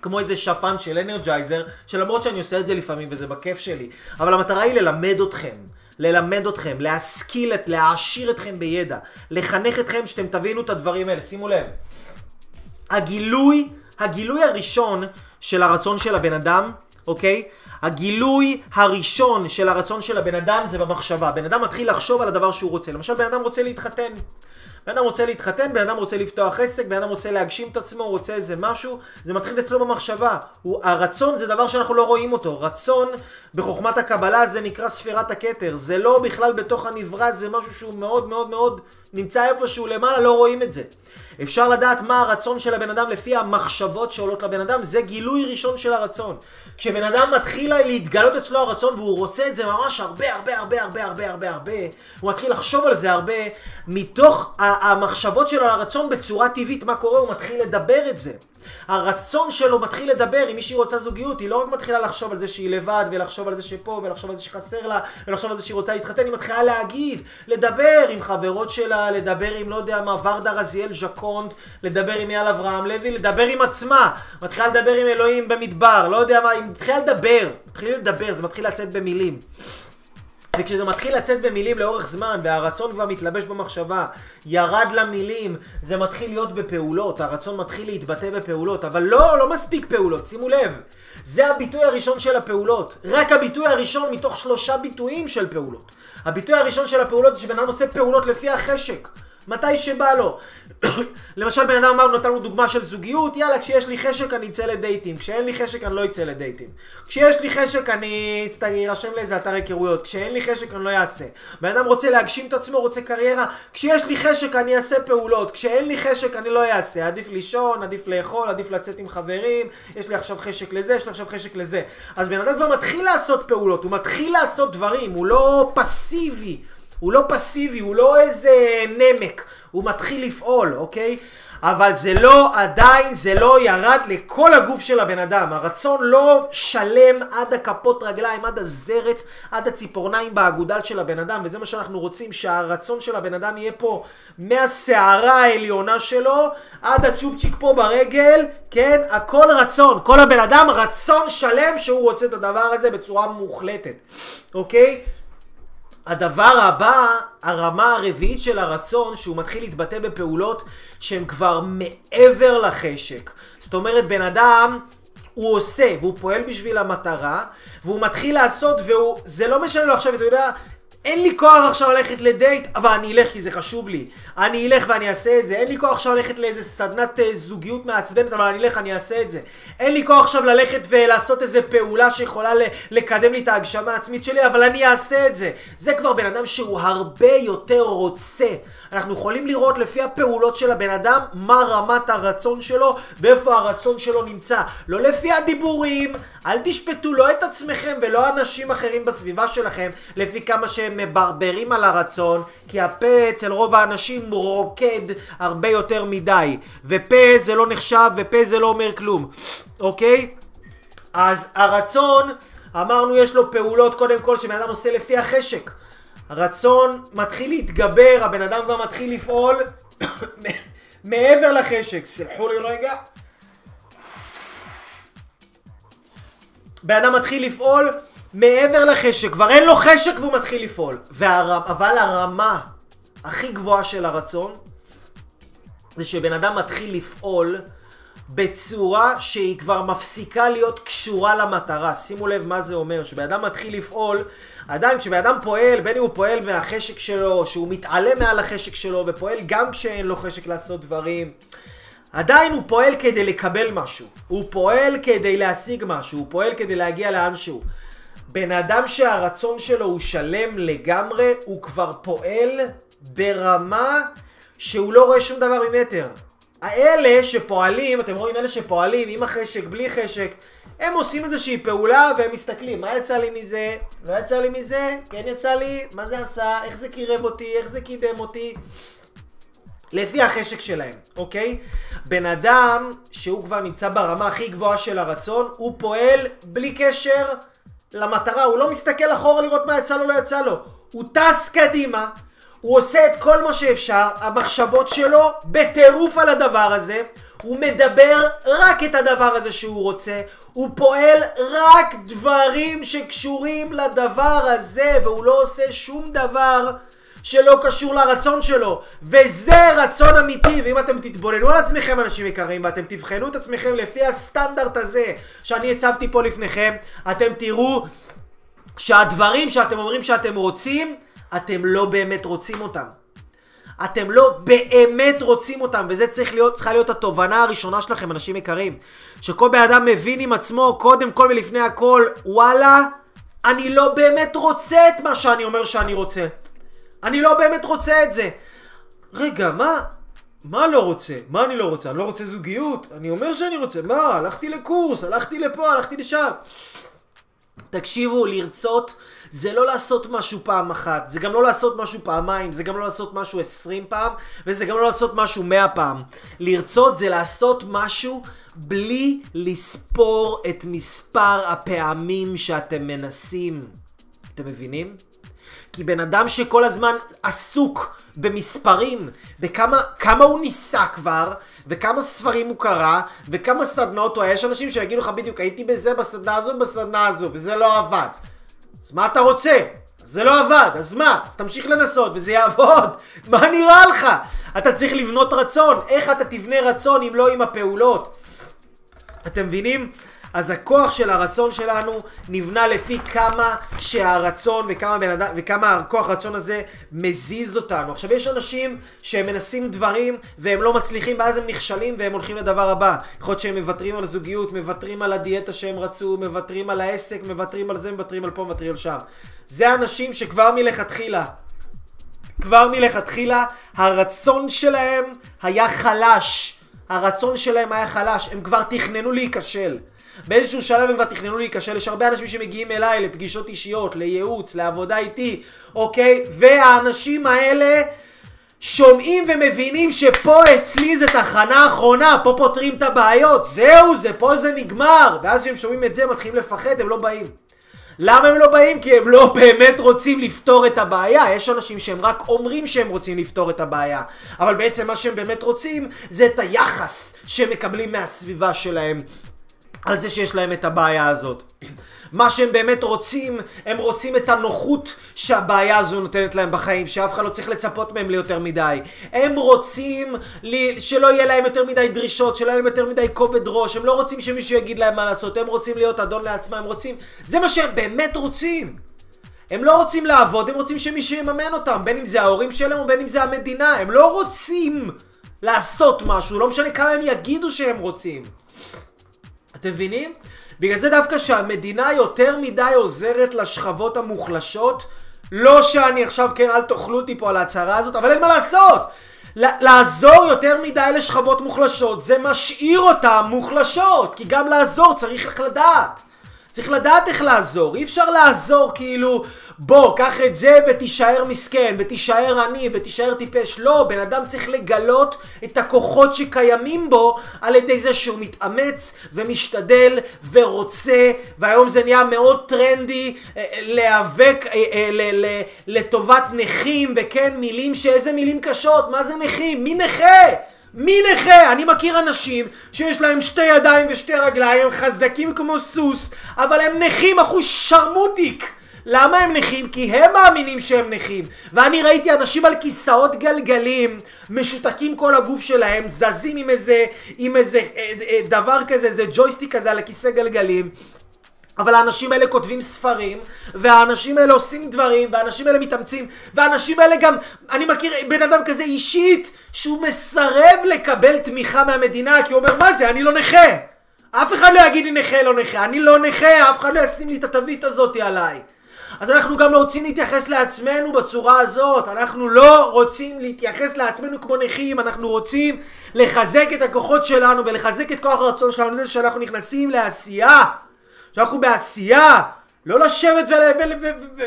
כמו איזה שפן של אנרג'ייזר, שלמרות שאני עושה את זה לפעמים וזה בכיף שלי, אבל המטרה היא ללמד אתכם. ללמד אתכם, להשכיל, את, להעשיר אתכם בידע, לחנך אתכם שאתם תבינו את הדברים האלה. שימו לב, הגילוי, הגילוי הראשון של הרצון של הבן אדם, אוקיי? הגילוי הראשון של הרצון של הבן אדם זה במחשבה. בן אדם מתחיל לחשוב על הדבר שהוא רוצה. למשל, בן אדם רוצה להתחתן. בן אדם רוצה להתחתן, בן אדם רוצה לפתוח עסק, בן אדם רוצה להגשים את עצמו, רוצה איזה משהו, זה מתחיל אצלו במחשבה. הוא, הרצון זה דבר שאנחנו לא רואים אותו. רצון בחוכמת הקבלה זה נקרא ספירת הכתר. זה לא בכלל בתוך הנברא, זה משהו שהוא מאוד מאוד מאוד נמצא איפשהו למעלה, לא רואים את זה. אפשר לדעת מה הרצון של הבן אדם לפי המחשבות שעולות לבן אדם, זה גילוי ראשון של הרצון. כשבן אדם מתחיל להתגלות אצלו הרצון והוא רוצה את זה ממש הרבה הרבה הרבה הרבה הרבה הרבה הרבה, הוא מתחיל לחשוב על זה הרבה, מתוך המחשבות שלו על הרצון בצורה טבעית, מה קורה? הוא מתחיל לדבר את זה. הרצון שלו מתחיל לדבר, אם מישהי רוצה זוגיות, היא לא רק מתחילה לחשוב על זה שהיא לבד, ולחשוב על זה שפה, ולחשוב על זה שחסר לה, ולחשוב על זה שהיא רוצה להתחתן, היא מתחילה להגיד, לדבר עם חברות שלה, לדבר עם, לא יודע מה, ורדה רזיאל ז'קונט, לדבר עם אייל אברהם לוי, לדבר עם עצמה, מתחילה לדבר עם אלוהים במדבר, לא יודע מה, היא מתחילה לדבר, מתחילה לדבר, זה מתחיל לצאת במילים. וכשזה מתחיל לצאת במילים לאורך זמן, והרצון כבר מתלבש במחשבה, ירד למילים, זה מתחיל להיות בפעולות, הרצון מתחיל להתבטא בפעולות, אבל לא, לא מספיק פעולות, שימו לב. זה הביטוי הראשון של הפעולות. רק הביטוי הראשון מתוך שלושה ביטויים של פעולות. הביטוי הראשון של הפעולות זה שבן אדם עושה פעולות לפי החשק. מתי שבא לו. למשל בן אדם אמר, נתן לנו דוגמה של זוגיות, יאללה, כשיש לי חשק אני אצא לדייטים, כשאין לי חשק אני לא אצא לדייטים. כשיש לי חשק אני ארשם לאיזה אתר היכרויות, כשאין לי חשק אני לא אעשה. בן אדם רוצה להגשים את עצמו, רוצה קריירה, כשיש לי חשק אני אעשה פעולות, כשאין לי חשק אני לא אעשה. עדיף לישון, עדיף לאכול, עדיף לצאת עם חברים, יש לי עכשיו חשק לזה, יש לי עכשיו חשק לזה. אז בן אדם כבר מתחיל לעשות פעולות, הוא מתחיל לעשות דברים, הוא לא פסיבי. הוא לא פסיבי, הוא לא איזה נמק, הוא מתחיל לפעול, אוקיי? אבל זה לא, עדיין זה לא ירד לכל הגוף של הבן אדם. הרצון לא שלם עד הכפות רגליים, עד הזרת, עד הציפורניים באגודל של הבן אדם, וזה מה שאנחנו רוצים, שהרצון של הבן אדם יהיה פה מהסערה העליונה שלו עד הצ'ופצ'יק פה ברגל, כן? הכל רצון. כל הבן אדם רצון שלם שהוא רוצה את הדבר הזה בצורה מוחלטת, אוקיי? הדבר הבא, הרמה הרביעית של הרצון, שהוא מתחיל להתבטא בפעולות שהן כבר מעבר לחשק. זאת אומרת, בן אדם, הוא עושה, והוא פועל בשביל המטרה, והוא מתחיל לעשות, והוא, זה לא משנה לו עכשיו, אתה יודע, אין לי כוח עכשיו ללכת לדייט, אבל אני אלך כי זה חשוב לי. אני אלך ואני אעשה את זה. אין לי כוח עכשיו ללכת לאיזה סדנת אה, זוגיות מעצבנת, אבל אני אלך, אני אעשה את זה. אין לי כוח עכשיו ללכת ולעשות איזה פעולה שיכולה לקדם לי את ההגשמה העצמית שלי, אבל אני אעשה את זה. זה כבר בן אדם שהוא הרבה יותר רוצה. אנחנו יכולים לראות לפי הפעולות של הבן אדם מה רמת הרצון שלו ואיפה הרצון שלו נמצא. לא לפי הדיבורים, אל תשפטו לא את עצמכם ולא אנשים אחרים בסביבה שלכם לפי כמה שהם מברברים על הרצון, כי הפה אצל רוב האנשים רוקד הרבה יותר מדי. ופה זה לא נחשב ופה זה לא אומר כלום, אוקיי? אז הרצון, אמרנו יש לו פעולות קודם כל שבן אדם עושה לפי החשק. הרצון מתחיל להתגבר, הבן אדם כבר מתחיל לפעול מעבר לחשק. סלחו לי רגע. בן אדם מתחיל לפעול מעבר לחשק, כבר אין לו חשק והוא מתחיל לפעול. והר... אבל הרמה הכי גבוהה של הרצון זה שבן אדם מתחיל לפעול בצורה שהיא כבר מפסיקה להיות קשורה למטרה. שימו לב מה זה אומר, שבן אדם מתחיל לפעול, עדיין כשבן אדם פועל, בין אם הוא פועל מהחשק שלו, שהוא מתעלם מעל החשק שלו, ופועל גם כשאין לו חשק לעשות דברים, עדיין הוא פועל כדי לקבל משהו. הוא פועל כדי להשיג משהו, הוא פועל כדי להגיע לאנשהו. בן אדם שהרצון שלו הוא שלם לגמרי, הוא כבר פועל ברמה שהוא לא רואה שום דבר ממטר. האלה שפועלים, אתם רואים אלה שפועלים עם החשק, בלי חשק, הם עושים איזושהי פעולה והם מסתכלים, מה יצא לי מזה? לא יצא לי מזה? כן יצא לי? מה זה עשה? איך זה קירב אותי? איך זה קידם אותי? לפי החשק שלהם, אוקיי? בן אדם שהוא כבר נמצא ברמה הכי גבוהה של הרצון, הוא פועל בלי קשר למטרה, הוא לא מסתכל אחורה לראות מה יצא לו, לא יצא לו. הוא טס קדימה, הוא עושה את כל מה שאפשר, המחשבות שלו בטירוף על הדבר הזה, הוא מדבר רק את הדבר הזה שהוא רוצה, הוא פועל רק דברים שקשורים לדבר הזה, והוא לא עושה שום דבר שלא קשור לרצון שלו, וזה רצון אמיתי, ואם אתם תתבוננו על עצמכם אנשים יקרים, ואתם תבחנו את עצמכם לפי הסטנדרט הזה שאני הצבתי פה לפניכם, אתם תראו שהדברים שאתם אומרים שאתם רוצים, אתם לא באמת רוצים אותם. אתם לא באמת רוצים אותם, וזה צריך להיות, צריכה להיות התובנה הראשונה שלכם, אנשים יקרים. שכל בן אדם מבין עם עצמו, קודם כל ולפני הכל, וואלה, אני לא באמת רוצה את מה שאני אומר שאני רוצה. אני לא באמת רוצה את זה. רגע, מה? מה לא רוצה? מה אני לא רוצה? אני לא רוצה זוגיות? אני אומר שאני רוצה. מה? הלכתי לקורס, הלכתי לפה, הלכתי לשם. תקשיבו, לרצות זה לא לעשות משהו פעם אחת, זה גם לא לעשות משהו פעמיים, זה גם לא לעשות משהו עשרים פעם, וזה גם לא לעשות משהו מאה פעם. לרצות זה לעשות משהו בלי לספור את מספר הפעמים שאתם מנסים. אתם מבינים? כי בן אדם שכל הזמן עסוק במספרים, וכמה הוא ניסה כבר, וכמה ספרים הוא קרא, וכמה סדנאות הוא היה, יש אנשים שיגידו לך בדיוק, הייתי בזה, בסדנה הזו, בסדנה הזו, וזה לא עבד. אז מה אתה רוצה? זה לא עבד, אז מה? אז תמשיך לנסות וזה יעבוד. מה נראה לך? אתה צריך לבנות רצון. איך אתה תבנה רצון אם לא עם הפעולות? אתם מבינים? אז הכוח של הרצון שלנו נבנה לפי כמה שהרצון וכמה, אדם, וכמה הכוח הרצון הזה מזיז אותנו. עכשיו יש אנשים שהם מנסים דברים והם לא מצליחים ואז הם נכשלים והם הולכים לדבר הבא. יכול להיות שהם מוותרים על זוגיות, מוותרים על הדיאטה שהם רצו, מוותרים על העסק, מוותרים על זה, מוותרים על פה, מוותרים על שם. זה אנשים שכבר מלכתחילה כבר מלכתחילה הרצון שלהם היה חלש. הרצון שלהם היה חלש, הם כבר תכננו להיכשל. באיזשהו שלב הם כבר תכננו להיכשל, יש הרבה אנשים שמגיעים אליי לפגישות אישיות, לייעוץ, לעבודה איתי, אוקיי? והאנשים האלה שומעים ומבינים שפה אצלי זה תחנה אחרונה, פה פותרים את הבעיות, זהו, זה פה זה נגמר. ואז כשהם שומעים את זה הם מתחילים לפחד, הם לא באים. למה הם לא באים? כי הם לא באמת רוצים לפתור את הבעיה. יש אנשים שהם רק אומרים שהם רוצים לפתור את הבעיה. אבל בעצם מה שהם באמת רוצים זה את היחס שהם מקבלים מהסביבה שלהם על זה שיש להם את הבעיה הזאת. מה שהם באמת רוצים, הם רוצים את הנוחות שהבעיה הזו נותנת להם בחיים, שאף אחד לא צריך לצפות מהם ליותר מדי. הם רוצים לי, שלא יהיה להם יותר מדי דרישות, שלא יהיה להם יותר מדי כובד ראש, הם לא רוצים שמישהו יגיד להם מה לעשות, הם רוצים להיות אדון לעצמם, הם רוצים... זה מה שהם באמת רוצים. הם לא רוצים לעבוד, הם רוצים שמישהו יממן אותם, בין אם זה ההורים שלהם או בין אם זה המדינה, הם לא רוצים לעשות משהו, לא משנה כמה הם יגידו שהם רוצים. אתם מבינים? בגלל זה דווקא שהמדינה יותר מדי עוזרת לשכבות המוחלשות, לא שאני עכשיו, כן, אל תאכלו אותי פה על ההצהרה הזאת, אבל אין מה לעשות! לעזור יותר מדי לשכבות מוחלשות, זה משאיר אותן מוחלשות, כי גם לעזור צריך לדעת. צריך לדעת איך לעזור, אי אפשר לעזור כאילו בוא, קח את זה ותישאר מסכן, ותישאר עני, ותישאר טיפש. לא, בן אדם צריך לגלות את הכוחות שקיימים בו על ידי זה שהוא מתאמץ ומשתדל ורוצה, והיום זה נהיה מאוד טרנדי אה, אה, להיאבק אה, לטובת נכים, וכן, מילים שאיזה מילים קשות, מה זה נכים? מי נכה? מי נכה? אני מכיר אנשים שיש להם שתי ידיים ושתי רגליים, הם חזקים כמו סוס, אבל הם נכים אחוז שרמוטיק. למה הם נכים? כי הם מאמינים שהם נכים. ואני ראיתי אנשים על כיסאות גלגלים, משותקים כל הגוף שלהם, זזים עם איזה, עם איזה אה, אה, דבר כזה, איזה ג'ויסטיק כזה על הכיסא גלגלים. אבל האנשים האלה כותבים ספרים, והאנשים האלה עושים דברים, והאנשים האלה מתאמצים, והאנשים האלה גם, אני מכיר בן אדם כזה אישית, שהוא מסרב לקבל תמיכה מהמדינה, כי הוא אומר, מה זה, אני לא נכה. אף אחד לא יגיד לי נכה, לא נכה. אני לא נכה, אף אחד לא ישים לי את התווית הזאתי עליי. אז אנחנו גם לא רוצים להתייחס לעצמנו בצורה הזאת, אנחנו לא רוצים להתייחס לעצמנו כמו נכים, אנחנו רוצים לחזק את הכוחות שלנו ולחזק את כוח הרצון שלנו. לזה שאנחנו נכנסים לעשייה, שאנחנו בעשייה, לא לשבת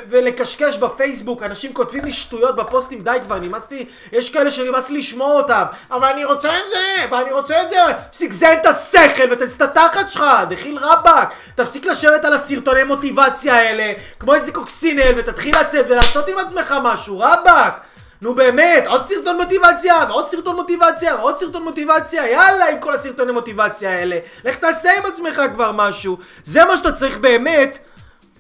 ולקשקש בפייסבוק, אנשים כותבים לי שטויות בפוסטים, די כבר, נמאס לי, יש כאלה שנמאס לי לשמוע אותם, אבל אני רוצה את זה, ואני רוצה את זה, תפסיק זיין את השכל ותעשה את התחת שלך, דחיל רבאק, תפסיק לשבת על הסרטוני מוטיבציה האלה, כמו איזה קוקסינל, ותתחיל לצאת ולעשות עם עצמך משהו, רבאק. נו באמת, עוד סרטון מוטיבציה, ועוד סרטון מוטיבציה, ועוד סרטון מוטיבציה, יאללה עם כל הסרטוני מוטיבציה האלה. לך תעשה עם עצמך כבר משהו. זה מה שאתה צריך באמת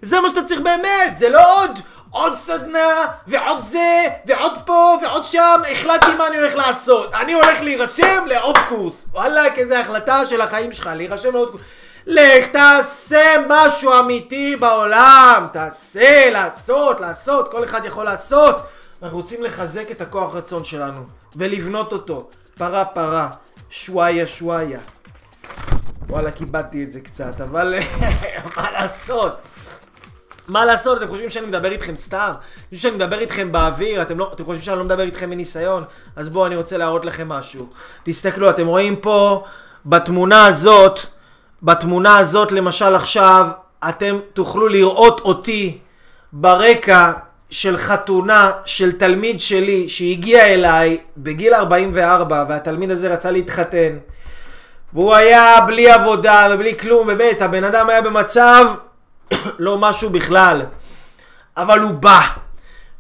זה מה שאתה צריך באמת, זה לא עוד עוד סדנה, ועוד זה, ועוד פה, ועוד שם, החלטתי מה אני הולך לעשות. אני הולך להירשם לעוד קורס. וואלה, איזה החלטה של החיים שלך, להירשם לעוד קורס. לך תעשה משהו אמיתי בעולם, תעשה, לעשות, לעשות, כל אחד יכול לעשות. אנחנו רוצים לחזק את הכוח רצון שלנו, ולבנות אותו, פרה פרה, שוויה שוויה. וואלה, כיבדתי את זה קצת, אבל מה לעשות? מה לעשות, אתם חושבים שאני מדבר איתכם סתם? אתם חושבים שאני מדבר איתכם באוויר? אתם, לא, אתם חושבים שאני לא מדבר איתכם מניסיון? אז בואו, אני רוצה להראות לכם משהו. תסתכלו, אתם רואים פה, בתמונה הזאת, בתמונה הזאת למשל עכשיו, אתם תוכלו לראות אותי ברקע של חתונה של תלמיד שלי שהגיע אליי בגיל 44 והתלמיד הזה רצה להתחתן והוא היה בלי עבודה ובלי כלום, באמת, הבן אדם היה במצב לא משהו בכלל. אבל הוא בא,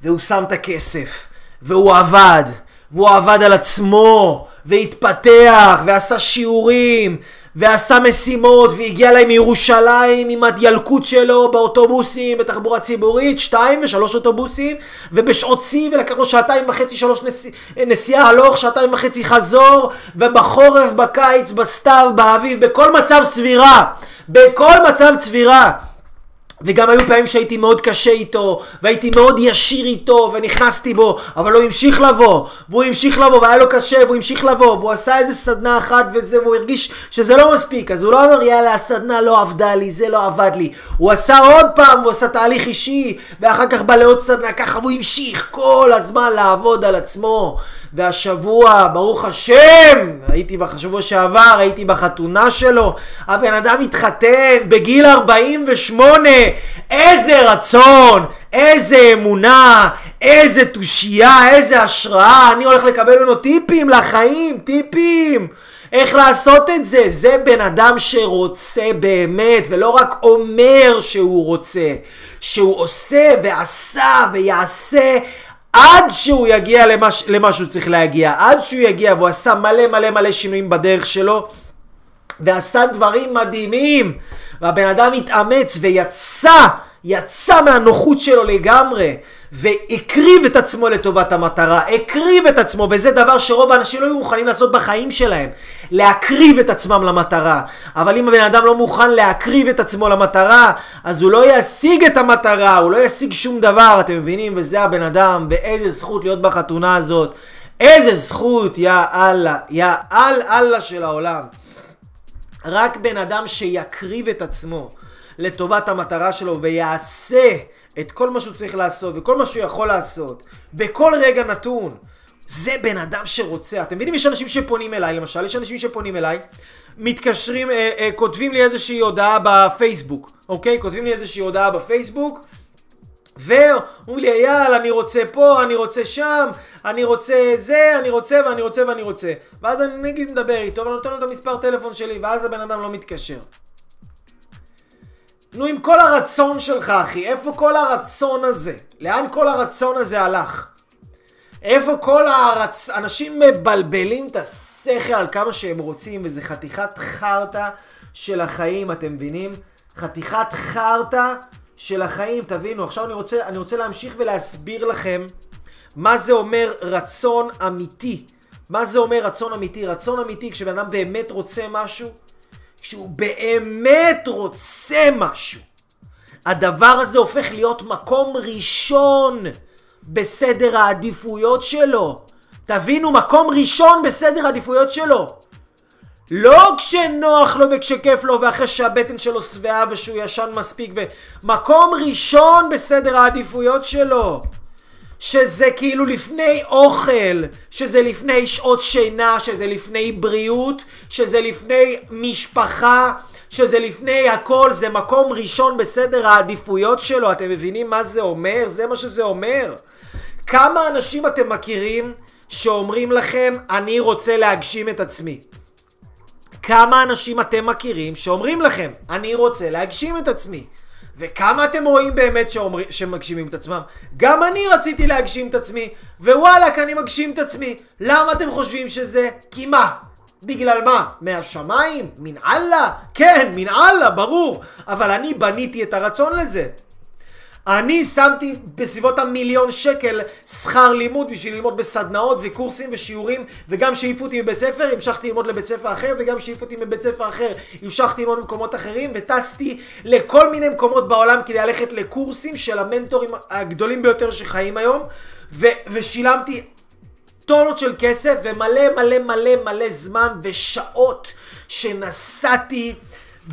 והוא שם את הכסף, והוא עבד, והוא עבד על עצמו, והתפתח, ועשה שיעורים, ועשה משימות, והגיע אליי מירושלים עם הדיילקות שלו באוטובוסים, בתחבורה ציבורית, שתיים ושלוש אוטובוסים, ובשעות שיא, ולקח לו שעתיים וחצי, שלוש נסיע, נסיעה הלוך, שעתיים וחצי חזור, ובחורף, בקיץ, בסתיו, באביב, בכל מצב סבירה. בכל מצב צבירה. וגם היו פעמים שהייתי מאוד קשה איתו, והייתי מאוד ישיר איתו, ונכנסתי בו, אבל הוא המשיך לבוא, והוא המשיך לבוא, והיה לו קשה, והוא המשיך לבוא, והוא עשה איזה סדנה אחת וזה, והוא הרגיש שזה לא מספיק, אז הוא לא אמר יאללה, הסדנה לא עבדה לי, זה לא עבד לי. הוא עשה עוד פעם, הוא עשה תהליך אישי, ואחר כך בא לעוד סדנה ככה, והוא המשיך כל הזמן לעבוד על עצמו. והשבוע, ברוך השם, הייתי בשבוע שעבר, הייתי בחתונה שלו, הבן אדם התחתן בגיל 48, איזה רצון, איזה אמונה, איזה תושייה, איזה השראה, אני הולך לקבל ממנו טיפים לחיים, טיפים. איך לעשות את זה? זה בן אדם שרוצה באמת, ולא רק אומר שהוא רוצה, שהוא עושה ועשה ויעשה עד שהוא יגיע למה, למה שהוא צריך להגיע, עד שהוא יגיע, והוא עשה מלא מלא מלא שינויים בדרך שלו, ועשה דברים מדהימים, והבן אדם התאמץ ויצא, יצא מהנוחות שלו לגמרי, והקריב את עצמו לטובת המטרה, הקריב את עצמו, וזה דבר שרוב האנשים לא היו מוכנים לעשות בחיים שלהם, להקריב את עצמם למטרה. אבל אם הבן אדם לא מוכן להקריב את עצמו למטרה, אז הוא לא ישיג את המטרה, הוא לא ישיג שום דבר, אתם מבינים? וזה הבן אדם, ואיזה זכות להיות בחתונה הזאת. איזה זכות, יא אללה, יא אל אללה של העולם. רק בן אדם שיקריב את עצמו לטובת המטרה שלו ויעשה את כל מה שהוא צריך לעשות וכל מה שהוא יכול לעשות בכל רגע נתון. זה בן אדם שרוצה. אתם מבינים? יש אנשים שפונים אליי, למשל, יש אנשים שפונים אליי, מתקשרים, אה, אה, כותבים לי איזושהי הודעה בפייסבוק, אוקיי? כותבים לי איזושהי הודעה בפייסבוק, ואומרים לי, יאללה, אני רוצה פה, אני רוצה שם, אני רוצה זה, אני רוצה ואני רוצה ואני רוצה. ואז אני נגיד מדבר איתו, ואני נותן לו את המספר טלפון שלי, ואז הבן אדם לא מתקשר. נו, עם כל הרצון שלך, אחי, איפה כל הרצון הזה? לאן כל הרצון הזה הלך? איפה כל הרצ... אנשים מבלבלים את השכל על כמה שהם רוצים, וזה חתיכת חרטא של החיים, אתם מבינים? חתיכת חרטא של החיים, תבינו. עכשיו אני רוצה, אני רוצה להמשיך ולהסביר לכם מה זה אומר רצון אמיתי. מה זה אומר רצון אמיתי? רצון אמיתי, כשבן אדם באמת רוצה משהו, כשהוא באמת רוצה משהו, הדבר הזה הופך להיות מקום ראשון בסדר העדיפויות שלו. תבינו, מקום ראשון בסדר העדיפויות שלו. לא כשנוח לו וכשכיף לו ואחרי שהבטן שלו שבעה ושהוא ישן מספיק ומקום ראשון בסדר העדיפויות שלו שזה כאילו לפני אוכל, שזה לפני שעות שינה, שזה לפני בריאות, שזה לפני משפחה, שזה לפני הכל, זה מקום ראשון בסדר העדיפויות שלו, אתם מבינים מה זה אומר? זה מה שזה אומר. כמה אנשים אתם מכירים שאומרים לכם, אני רוצה להגשים את עצמי? כמה אנשים אתם מכירים שאומרים לכם, אני רוצה להגשים את עצמי? וכמה אתם רואים באמת שאומר, שמגשימים את עצמם? גם אני רציתי להגשים את עצמי, ווואלאק אני מגשים את עצמי. למה אתם חושבים שזה? כי מה? בגלל מה? מהשמיים? מן אללה? כן, מן אללה, ברור. אבל אני בניתי את הרצון לזה. אני שמתי בסביבות המיליון שקל שכר לימוד בשביל ללמוד בסדנאות וקורסים ושיעורים וגם שהעיפו אותי מבית ספר, המשכתי ללמוד לבית ספר אחר וגם שהעיפו אותי מבית ספר אחר, המשכתי ללמוד במקומות אחרים וטסתי לכל מיני מקומות בעולם כדי ללכת לקורסים של המנטורים הגדולים ביותר שחיים היום ו- ושילמתי טונות של כסף ומלא מלא מלא מלא זמן ושעות שנסעתי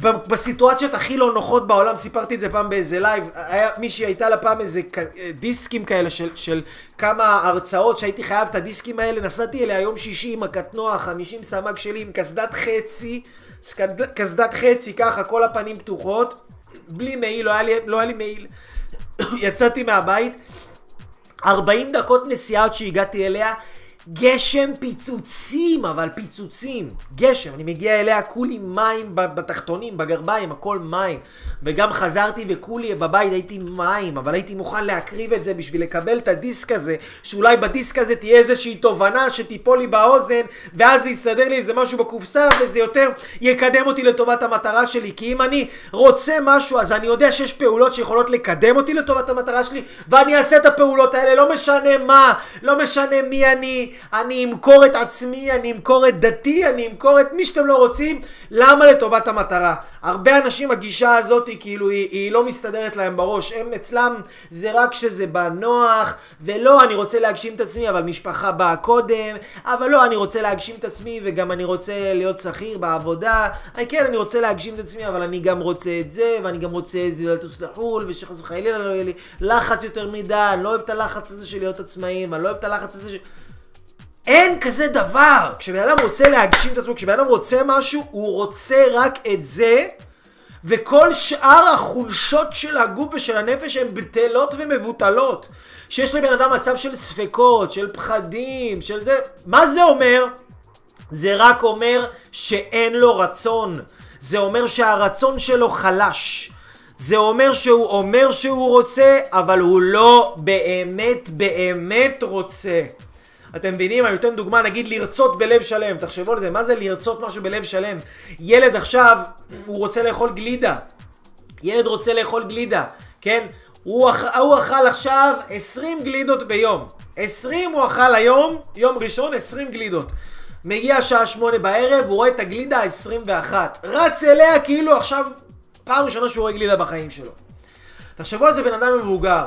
בסיטואציות הכי לא נוחות בעולם, סיפרתי את זה פעם באיזה לייב, היה מישהי הייתה לה פעם איזה דיסקים כאלה של, של כמה הרצאות שהייתי חייב את הדיסקים האלה, נסעתי אליה יום שישי עם הקטנוע, 50 סמ"ק שלי עם קסדת חצי, קסדת חצי ככה, כל הפנים פתוחות, בלי מעיל, לא היה לי, לא היה לי מעיל, יצאתי מהבית, 40 דקות נסיעה עד שהגעתי אליה, גשם פיצוצים, אבל פיצוצים. גשם, אני מגיע אליה כולי מים בתחתונים, בגרביים, הכל מים. וגם חזרתי וכולי בבית הייתי מים, אבל הייתי מוכן להקריב את זה בשביל לקבל את הדיסק הזה, שאולי בדיסק הזה תהיה איזושהי תובנה שתיפול לי באוזן, ואז זה יסדר לי איזה משהו בקופסה, וזה יותר יקדם אותי לטובת המטרה שלי. כי אם אני רוצה משהו, אז אני יודע שיש פעולות שיכולות לקדם אותי לטובת המטרה שלי, ואני אעשה את הפעולות האלה, לא משנה מה, לא משנה מי אני, אני אמכור את עצמי, אני אמכור את דתי, אני אמכור את מי שאתם לא רוצים, למה? לטובת המטרה? הרבה אנשים הגישה הזאת היא כאילו, היא, היא לא מסתדרת להם בראש, הם אצלם זה רק כשזה בנוח, ולא, אני רוצה להגשים את עצמי, אבל משפחה באה קודם, אבל לא, אני רוצה להגשים את עצמי, וגם אני רוצה להיות שכיר בעבודה, אני, כן, אני רוצה להגשים את עצמי, אבל אני גם רוצה את זה, ואני גם רוצה את זה לטוס לחו"ל, ושחס וחלילה לא יהיה לי לחץ יותר מדי, אני לא אוהב את הלחץ הזה של להיות עצמאים, אני לא אוהב את הלחץ הזה של... אין כזה דבר! כשבן אדם רוצה להגשים את עצמו, כשבן אדם רוצה משהו, הוא רוצה רק את זה, וכל שאר החולשות של הגוף ושל הנפש הן בטלות ומבוטלות. שיש לבן אדם מצב של ספקות, של פחדים, של זה... מה זה אומר? זה רק אומר שאין לו רצון. זה אומר שהרצון שלו חלש. זה אומר שהוא אומר שהוא רוצה, אבל הוא לא באמת באמת רוצה. אתם מבינים? אני נותן דוגמה, נגיד לרצות בלב שלם. תחשבו על זה, מה זה לרצות משהו בלב שלם? ילד עכשיו, הוא רוצה לאכול גלידה. ילד רוצה לאכול גלידה, כן? הוא, אכ... הוא אכל עכשיו 20 גלידות ביום. 20 הוא אכל היום, יום ראשון 20 גלידות. מגיע שעה שמונה בערב, הוא רואה את הגלידה ה-21. רץ אליה כאילו עכשיו פעם ראשונה שהוא רואה גלידה בחיים שלו. תחשבו על זה בן אדם מבוגר.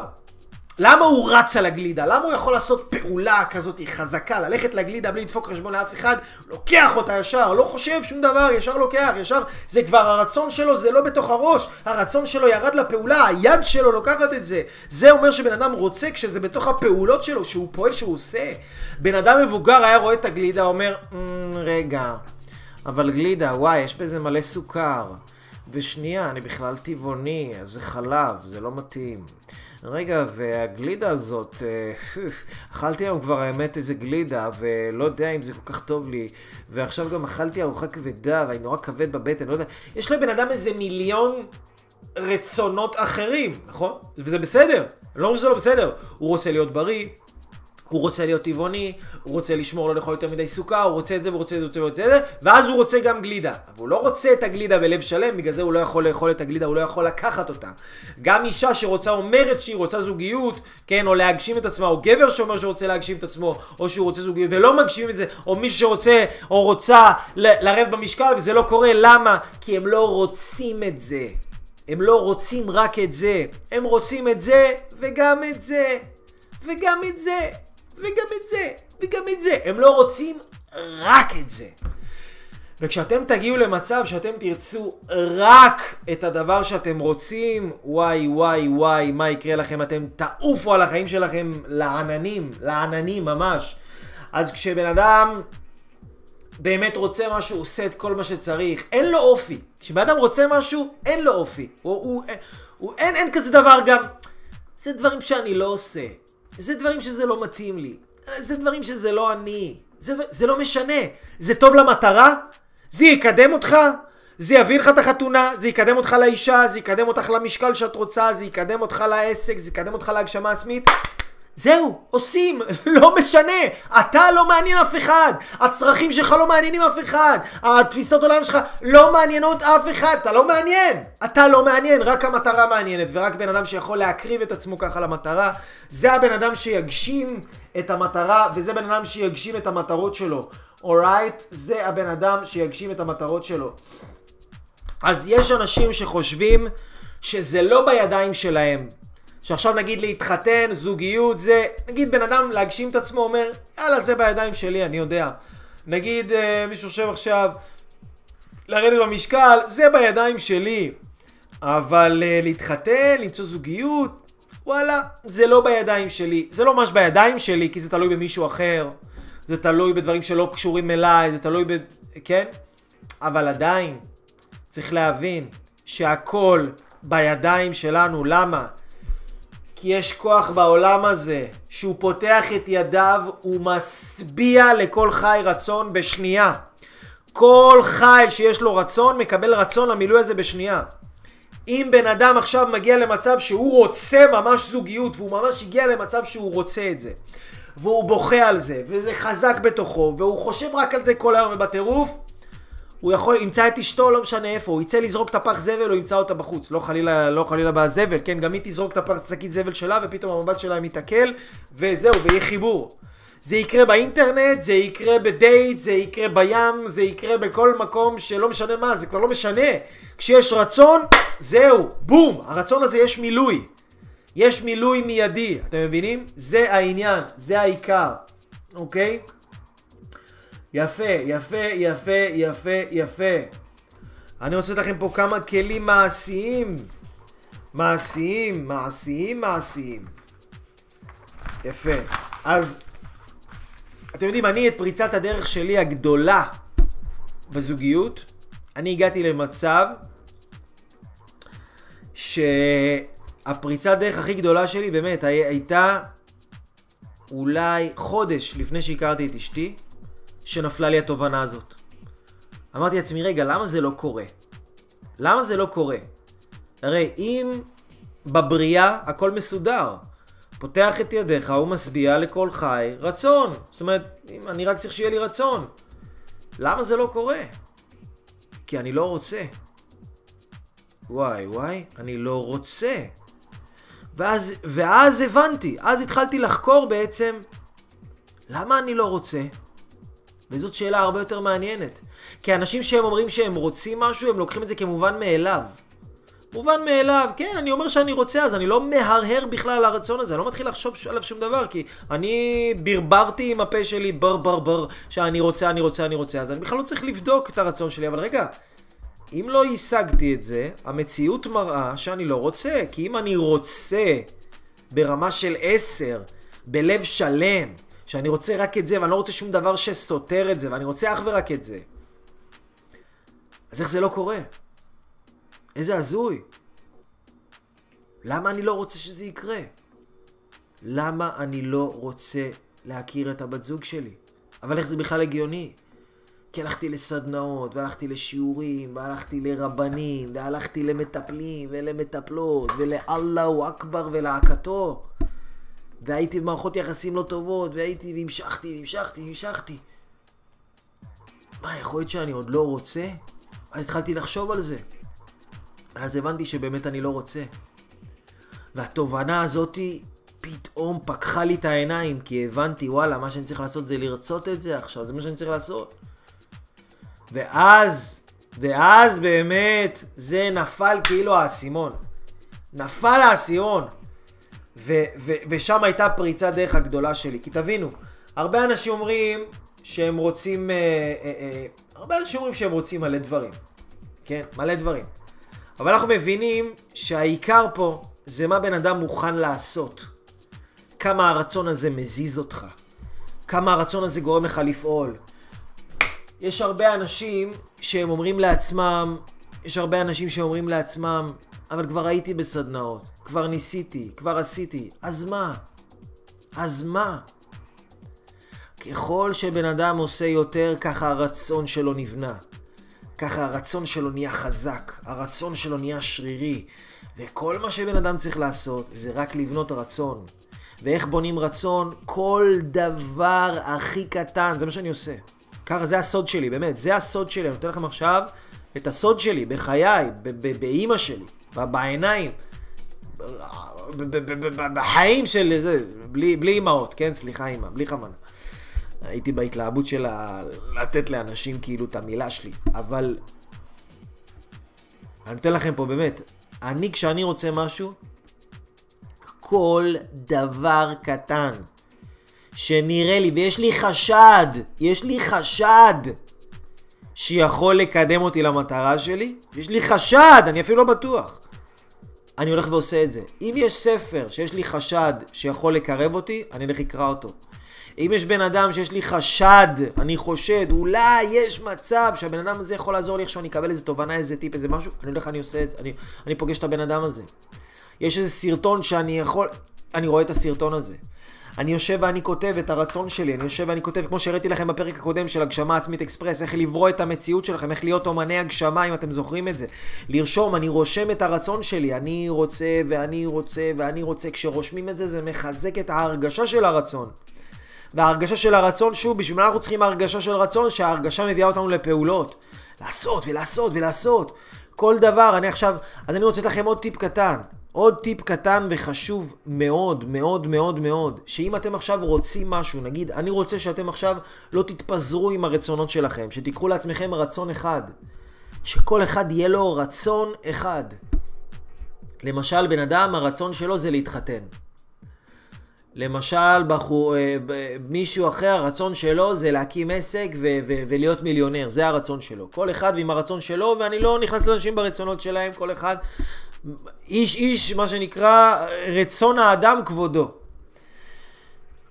למה הוא רץ על הגלידה? למה הוא יכול לעשות פעולה כזאת חזקה, ללכת לגלידה בלי לדפוק חשבון לאף אחד, לוקח אותה ישר, לא חושב שום דבר, ישר לוקח, ישר, זה כבר הרצון שלו, זה לא בתוך הראש, הרצון שלו ירד לפעולה, היד שלו לוקחת את זה. זה אומר שבן אדם רוצה כשזה בתוך הפעולות שלו, שהוא פועל, שהוא עושה. בן אדם מבוגר היה רואה את הגלידה, אומר, mm, רגע, אבל גלידה, וואי, יש בזה מלא סוכר. ושנייה, אני בכלל טבעוני, אז זה חלב, זה לא מתאים. רגע, והגלידה הזאת, אה, אכלתי היום כבר האמת איזה גלידה, ולא יודע אם זה כל כך טוב לי, ועכשיו גם אכלתי ארוחה כבדה, ואני נורא כבד בבטן, לא יודע. יש לבן אדם איזה מיליון רצונות אחרים, נכון? וזה בסדר, לא אומר שזה לא בסדר. הוא רוצה להיות בריא, הוא רוצה להיות טבעוני, הוא רוצה לשמור לא לאכול יותר מדי סוכר, הוא רוצה את זה, הוא רוצה את זה, הוא רוצה את זה, ואז הוא רוצה גם גלידה. אבל הוא לא רוצה את הגלידה בלב שלם, בגלל זה הוא לא יכול לאכול את הגלידה, הוא לא יכול לקחת אותה. גם אישה שרוצה אומרת שהיא רוצה זוגיות, כן, או להגשים את עצמה, או גבר שאומר שרוצה להגשים את עצמו, או שהוא רוצה זוגיות ולא מגשים את זה, או מי שרוצה או רוצה לרדת במשקל וזה לא קורה, למה? כי הם לא רוצים את זה. הם לא רוצים רק את זה, הם רוצים את זה וגם את זה וגם את זה. וגם את זה, וגם את זה. הם לא רוצים רק את זה. וכשאתם תגיעו למצב שאתם תרצו רק את הדבר שאתם רוצים, וואי וואי וואי, מה יקרה לכם? אתם תעופו על החיים שלכם לעננים, לעננים ממש. אז כשבן אדם באמת רוצה משהו, הוא עושה את כל מה שצריך. אין לו אופי. כשבן אדם רוצה משהו, אין לו אופי. הוא, הוא, הוא, הוא, אין, אין כזה דבר גם. זה דברים שאני לא עושה. זה דברים שזה לא מתאים לי. זה דברים שזה לא אני. זה, זה לא משנה. זה טוב למטרה? זה יקדם אותך? זה יביא לך את החתונה, זה יקדם אותך לאישה, זה יקדם אותך למשקל שאת רוצה, זה יקדם אותך לעסק, זה יקדם אותך להגשמה עצמית. זהו, עושים, לא משנה. אתה לא מעניין אף אחד. הצרכים שלך לא מעניינים אף אחד. התפיסות עולם שלך לא מעניינות אף אחד. אתה לא מעניין. אתה לא מעניין, רק המטרה מעניינת. ורק בן אדם שיכול להקריב את עצמו ככה למטרה, זה הבן אדם שיגשים את המטרה, וזה בן אדם שיגשים את המטרות שלו. אורייט? זה הבן אדם שיגשים את המטרות שלו. אז יש אנשים שחושבים שזה לא בידיים שלהם. שעכשיו נגיד להתחתן, זוגיות, זה, נגיד בן אדם להגשים את עצמו אומר, יאללה זה בידיים שלי, אני יודע. נגיד אה, מישהו חושב עכשיו, לרדת במשקל, זה בידיים שלי. אבל אה, להתחתן, למצוא זוגיות, וואלה, זה לא בידיים שלי. זה לא ממש בידיים שלי, כי זה תלוי במישהו אחר. זה תלוי בדברים שלא קשורים אליי, זה תלוי ב... כן? אבל עדיין, צריך להבין שהכל בידיים שלנו. למה? כי יש כוח בעולם הזה, שהוא פותח את ידיו, הוא משביע לכל חי רצון בשנייה. כל חי שיש לו רצון, מקבל רצון למילוי הזה בשנייה. אם בן אדם עכשיו מגיע למצב שהוא רוצה ממש זוגיות, והוא ממש הגיע למצב שהוא רוצה את זה, והוא בוכה על זה, וזה חזק בתוכו, והוא חושב רק על זה כל היום ובטירוף, הוא יכול, ימצא את אשתו, לא משנה איפה, הוא יצא לזרוק את הפח זבל, הוא ימצא אותה בחוץ. לא חלילה, לא חלילה בזבל, כן, גם היא תזרוק את הפח שקית זבל שלה, ופתאום המבט שלה מתעכל, וזהו, ויהיה חיבור. זה יקרה באינטרנט, זה יקרה בדייט, זה יקרה בים, זה יקרה בכל מקום שלא משנה מה, זה כבר לא משנה. כשיש רצון, זהו, בום, הרצון הזה יש מילוי. יש מילוי מיידי, אתם מבינים? זה העניין, זה העיקר, אוקיי? יפה, יפה, יפה, יפה, יפה. אני רוצה לתת לכם פה כמה כלים מעשיים. מעשיים, מעשיים, מעשיים. יפה. אז, אתם יודעים, אני את פריצת הדרך שלי הגדולה בזוגיות, אני הגעתי למצב שהפריצת דרך הכי גדולה שלי באמת הייתה אולי חודש לפני שהכרתי את אשתי, שנפלה לי התובנה הזאת. אמרתי לעצמי, רגע, למה זה לא קורה? למה זה לא קורה? הרי אם בבריאה הכל מסודר, פותח את ידיך ומשביע לכל חי רצון. זאת אומרת, אם אני רק צריך שיהיה לי רצון. למה זה לא קורה? כי אני לא רוצה. וואי וואי, אני לא רוצה. ואז, ואז הבנתי, אז התחלתי לחקור בעצם למה אני לא רוצה. וזאת שאלה הרבה יותר מעניינת. כי אנשים שהם אומרים שהם רוצים משהו, הם לוקחים את זה כמובן מאליו. מובן מאליו, כן, אני אומר שאני רוצה, אז אני לא מהרהר בכלל על הרצון הזה, אני לא מתחיל לחשוב עליו שום דבר, כי אני ברברתי עם הפה שלי בר בר בר, שאני רוצה, אני רוצה, אני רוצה, אז אני בכלל לא צריך לבדוק את הרצון שלי, אבל רגע, אם לא השגתי את זה, המציאות מראה שאני לא רוצה, כי אם אני רוצה ברמה של עשר, בלב שלם, שאני רוצה רק את זה, ואני לא רוצה שום דבר שסותר את זה, ואני רוצה אך ורק את זה. אז איך זה לא קורה? איזה הזוי. למה אני לא רוצה שזה יקרה? למה אני לא רוצה להכיר את הבת זוג שלי? אבל איך זה בכלל הגיוני? כי הלכתי לסדנאות, והלכתי לשיעורים, והלכתי לרבנים, והלכתי למטפלים ולמטפלות, ולאללהו אכבר ולהקתו. והייתי במערכות יחסים לא טובות, והייתי והמשכתי, והמשכתי, והמשכתי. מה, יכול להיות שאני עוד לא רוצה? אז התחלתי לחשוב על זה. אז הבנתי שבאמת אני לא רוצה. והתובנה הזאתי פתאום פקחה לי את העיניים, כי הבנתי, וואלה, מה שאני צריך לעשות זה לרצות את זה עכשיו, זה מה שאני צריך לעשות. ואז, ואז באמת, זה נפל כאילו האסימון. נפל האסימון. ו- ו- ושם הייתה פריצת דרך הגדולה שלי. כי תבינו, הרבה אנשים אומרים שהם רוצים, אה, אה, אה, הרבה אנשים אומרים שהם רוצים מלא דברים. כן? מלא דברים. אבל אנחנו מבינים שהעיקר פה זה מה בן אדם מוכן לעשות. כמה הרצון הזה מזיז אותך. כמה הרצון הזה גורם לך לפעול. יש הרבה אנשים שהם אומרים לעצמם, יש הרבה אנשים שאומרים לעצמם, אבל כבר הייתי בסדנאות, כבר ניסיתי, כבר עשיתי, אז מה? אז מה? ככל שבן אדם עושה יותר, ככה הרצון שלו נבנה. ככה הרצון שלו נהיה חזק, הרצון שלו נהיה שרירי. וכל מה שבן אדם צריך לעשות זה רק לבנות רצון. ואיך בונים רצון? כל דבר הכי קטן, זה מה שאני עושה. ככה זה הסוד שלי, באמת, זה הסוד שלי. אני נותן לכם עכשיו את הסוד שלי, בחיי, באימא שלי, בעיניים, בחיים של זה, בלי, בלי אימהות, כן? סליחה אימא, בלי חמנה. הייתי בהתלהבות של לתת לאנשים כאילו את המילה שלי, אבל אני נותן לכם פה באמת, אני כשאני רוצה משהו, כל דבר קטן שנראה לי, ויש לי חשד, יש לי חשד שיכול לקדם אותי למטרה שלי, יש לי חשד, אני אפילו לא בטוח. אני הולך ועושה את זה. אם יש ספר שיש לי חשד שיכול לקרב אותי, אני אלך לקרוא אותו. אם יש בן אדם שיש לי חשד, אני חושד, אולי יש מצב שהבן אדם הזה יכול לעזור לי איך שאני אקבל איזה תובנה, איזה טיפ, איזה משהו, אני הולך, אני עושה את זה, אני, אני פוגש את הבן אדם הזה. יש איזה סרטון שאני יכול, אני רואה את הסרטון הזה. אני יושב ואני כותב את הרצון שלי, אני יושב ואני כותב, כמו שהראיתי לכם בפרק הקודם של הגשמה עצמית אקספרס, איך לברוא את המציאות שלכם, איך להיות אומני הגשמה, אם אתם זוכרים את זה. לרשום, אני רושם את הרצון שלי, אני רוצה ואני רוצה ואני רוצה. כשרושמים את זה, זה מחזק את ההרגשה של הרצון. וההרגשה של הרצון, שוב, בשביל מה אנחנו צריכים הרגשה של רצון? שההרגשה מביאה אותנו לפעולות. לעשות ולעשות ולעשות. כל דבר, אני עכשיו, אז אני רוצה לתת לכם עוד טיפ קטן. עוד טיפ קטן וחשוב מאוד, מאוד, מאוד, מאוד, שאם אתם עכשיו רוצים משהו, נגיד, אני רוצה שאתם עכשיו לא תתפזרו עם הרצונות שלכם, שתיקחו לעצמכם רצון אחד. שכל אחד יהיה לו רצון אחד. למשל, בן אדם, הרצון שלו זה להתחתן. למשל, בחור, אה, מישהו אחר, הרצון שלו זה להקים עסק ו- ו- ולהיות מיליונר, זה הרצון שלו. כל אחד עם הרצון שלו, ואני לא נכנס לאנשים ברצונות שלהם, כל אחד, איש איש, מה שנקרא, רצון האדם כבודו.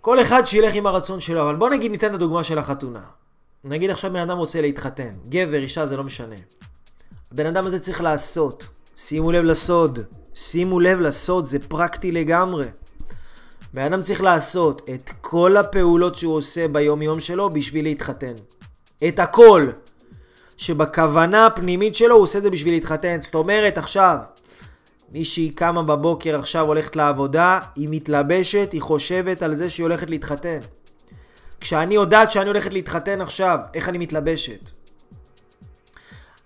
כל אחד שילך עם הרצון שלו, אבל בוא נגיד ניתן את הדוגמה של החתונה. נגיד עכשיו בן אדם רוצה להתחתן, גבר, אישה, זה לא משנה. הבן אדם הזה צריך לעשות, שימו לב לסוד, שימו לב לסוד, זה פרקטי לגמרי. בן אדם צריך לעשות את כל הפעולות שהוא עושה ביום יום שלו בשביל להתחתן. את הכל. שבכוונה הפנימית שלו הוא עושה את זה בשביל להתחתן. זאת אומרת, עכשיו, מישהי קמה בבוקר עכשיו הולכת לעבודה, היא מתלבשת, היא חושבת על זה שהיא הולכת להתחתן. כשאני יודעת שאני הולכת להתחתן עכשיו, איך אני מתלבשת?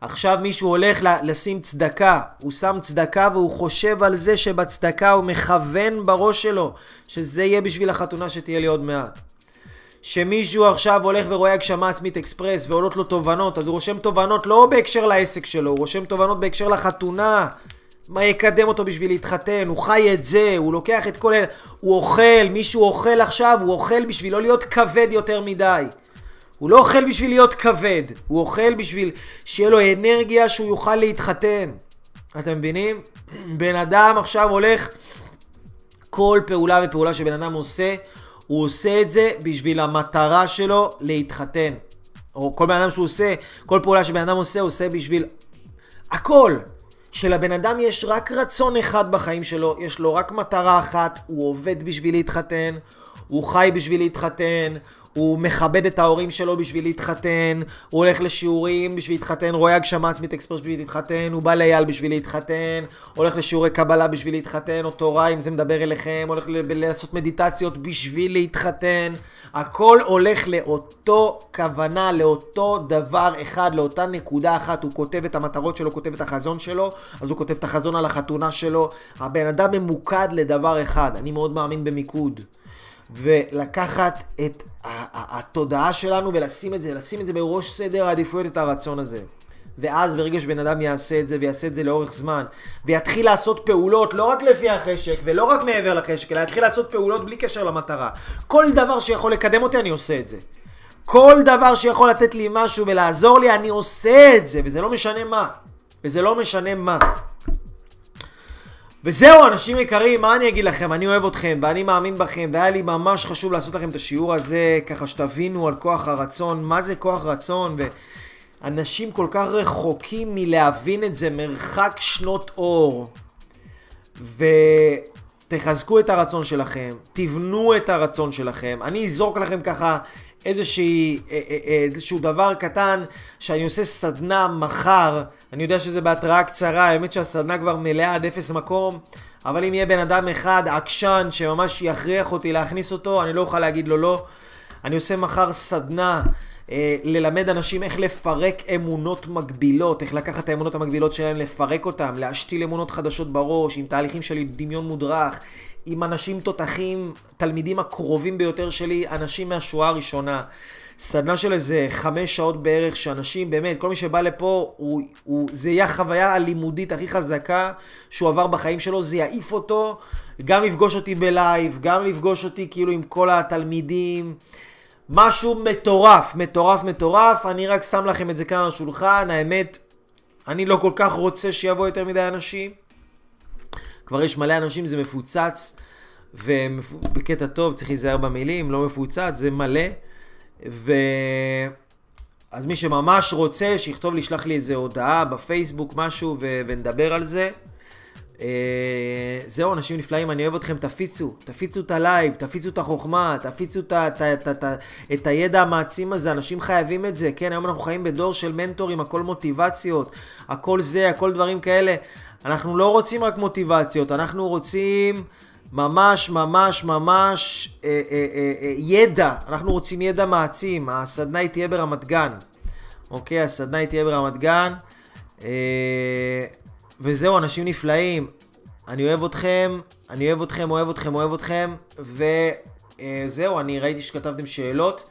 עכשיו מישהו הולך לשים צדקה, הוא שם צדקה והוא חושב על זה שבצדקה הוא מכוון בראש שלו שזה יהיה בשביל החתונה שתהיה לי עוד מעט. שמישהו עכשיו הולך ורואה הגשמה עצמית אקספרס ועולות לו תובנות, אז הוא רושם תובנות לא בהקשר לעסק שלו, הוא רושם תובנות בהקשר לחתונה, מה יקדם אותו בשביל להתחתן, הוא חי את זה, הוא לוקח את כל אלה, הוא אוכל, מישהו אוכל עכשיו, הוא אוכל בשביל לא להיות כבד יותר מדי. הוא לא אוכל בשביל להיות כבד, הוא אוכל בשביל שיהיה לו אנרגיה שהוא יוכל להתחתן. אתם מבינים? בן אדם עכשיו הולך, כל פעולה ופעולה שבן אדם עושה, הוא עושה את זה בשביל המטרה שלו להתחתן. או כל בן אדם שהוא עושה, כל פעולה שבן אדם עושה, הוא עושה בשביל הכל. שלבן אדם יש רק רצון אחד בחיים שלו, יש לו רק מטרה אחת, הוא עובד בשביל להתחתן, הוא חי בשביל להתחתן, הוא מכבד את ההורים שלו בשביל להתחתן, הוא הולך לשיעורים בשביל להתחתן, רואה הגשמה עצמית אקספרס בשביל להתחתן, הוא בא לאייל בשביל להתחתן, הולך לשיעורי קבלה בשביל להתחתן, או תורה אם זה מדבר אליכם, הולך לעשות מדיטציות בשביל להתחתן, הכל הולך לאותו כוונה, לאותו דבר אחד, לאותה נקודה אחת, הוא כותב את המטרות שלו, כותב את החזון שלו, אז הוא כותב את החזון על החתונה שלו, הבן אדם ממוקד לדבר אחד, אני מאוד מאמין במיקוד. ולקחת את התודעה שלנו ולשים את זה, לשים את זה בראש סדר העדיפויות את הרצון הזה. ואז ברגע שבן אדם יעשה את זה ויעשה את זה לאורך זמן ויתחיל לעשות פעולות לא רק לפי החשק ולא רק מעבר לחשק אלא יתחיל לעשות פעולות בלי קשר למטרה. כל דבר שיכול לקדם אותי אני עושה את זה. כל דבר שיכול לתת לי משהו ולעזור לי אני עושה את זה וזה לא משנה מה. וזה לא משנה מה וזהו, אנשים יקרים, מה אני אגיד לכם? אני אוהב אתכם, ואני מאמין בכם, והיה לי ממש חשוב לעשות לכם את השיעור הזה, ככה שתבינו על כוח הרצון, מה זה כוח רצון, ואנשים כל כך רחוקים מלהבין את זה, מרחק שנות אור. ותחזקו את הרצון שלכם, תבנו את הרצון שלכם. אני אזרוק לכם ככה איזושהי, אה, אה, אה, איזשהו דבר קטן שאני עושה סדנה מחר, אני יודע שזה בהתראה קצרה, האמת שהסדנה כבר מלאה עד אפס מקום, אבל אם יהיה בן אדם אחד עקשן שממש יכריח אותי להכניס אותו, אני לא אוכל להגיד לו לא. אני עושה מחר סדנה אה, ללמד אנשים איך לפרק אמונות מגבילות, איך לקחת את האמונות המגבילות שלהם, לפרק אותם, להשתיל אמונות חדשות בראש, עם תהליכים של דמיון מודרך, עם אנשים תותחים, תלמידים הקרובים ביותר שלי, אנשים מהשואה הראשונה. סדנה של איזה חמש שעות בערך, שאנשים, באמת, כל מי שבא לפה, הוא, הוא, זה יהיה החוויה הלימודית הכי חזקה שהוא עבר בחיים שלו, זה יעיף אותו, גם לפגוש אותי בלייב, גם לפגוש אותי כאילו עם כל התלמידים. משהו מטורף, מטורף, מטורף. אני רק שם לכם את זה כאן על השולחן. האמת, אני לא כל כך רוצה שיבוא יותר מדי אנשים. כבר יש מלא אנשים, זה מפוצץ, ובקטע טוב, צריך להיזהר במילים, לא מפוצץ, זה מלא. ו... אז מי שממש רוצה, שיכתוב לי, ישלח לי איזה הודעה בפייסבוק, משהו, ו... ונדבר על זה. אה, זהו, אנשים נפלאים, אני אוהב אתכם, תפיצו, תפיצו את הלייב, תפיצו את החוכמה, תפיצו את, את, את, את, את הידע המעצים הזה, אנשים חייבים את זה, כן, היום אנחנו חיים בדור של מנטורים, הכל מוטיבציות, הכל זה, הכל דברים כאלה. אנחנו לא רוצים רק מוטיבציות, אנחנו רוצים ממש ממש ממש אה, אה, אה, אה, ידע, אנחנו רוצים ידע מעצים, הסדנה היא תהיה ברמת גן, אוקיי, הסדנה היא תהיה ברמת גן. אה, וזהו, אנשים נפלאים. אני אוהב אתכם, אני אוהב אתכם, אוהב אתכם, אוהב אתכם, וזהו, אני ראיתי שכתבתם שאלות.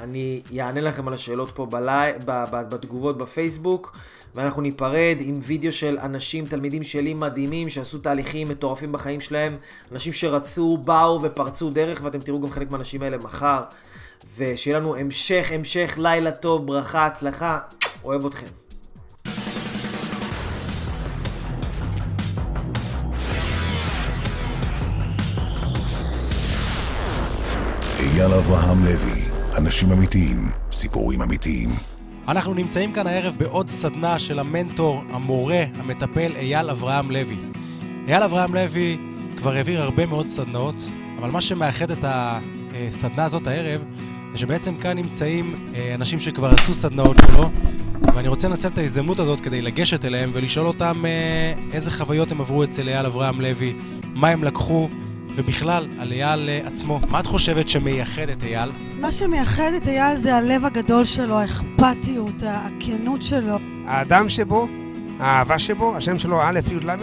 אני אענה לכם על השאלות פה בלי... בתגובות בפייסבוק, ואנחנו ניפרד עם וידאו של אנשים, תלמידים שלי מדהימים, שעשו תהליכים מטורפים בחיים שלהם, אנשים שרצו, באו ופרצו דרך, ואתם תראו גם חלק מהאנשים האלה מחר. ושיהיה לנו המשך, המשך, לילה טוב, ברכה, הצלחה, אוהב אתכם. אייל אברהם לוי, אנשים אמיתיים, סיפורים אמיתיים. אנחנו נמצאים כאן הערב בעוד סדנה של המנטור, המורה, המטפל אייל אברהם לוי. אייל אברהם לוי כבר העביר הרבה מאוד סדנאות, אבל מה שמאחד את הסדנה הזאת הערב, זה שבעצם כאן נמצאים אה, אנשים שכבר עשו סדנאות שלו, ואני רוצה לנצל את ההזדמנות הזאת כדי לגשת אליהם ולשאול אותם אה, איזה חוויות הם עברו אצל אייל אברהם לוי, מה הם לקחו, ובכלל, על אייל אה, עצמו. מה את חושבת שמייחד את אייל? מה שמייחד את אייל זה הלב הגדול שלו, האכפתיות, הכנות שלו. האדם שבו, האהבה שבו, השם שלו א' י' ל',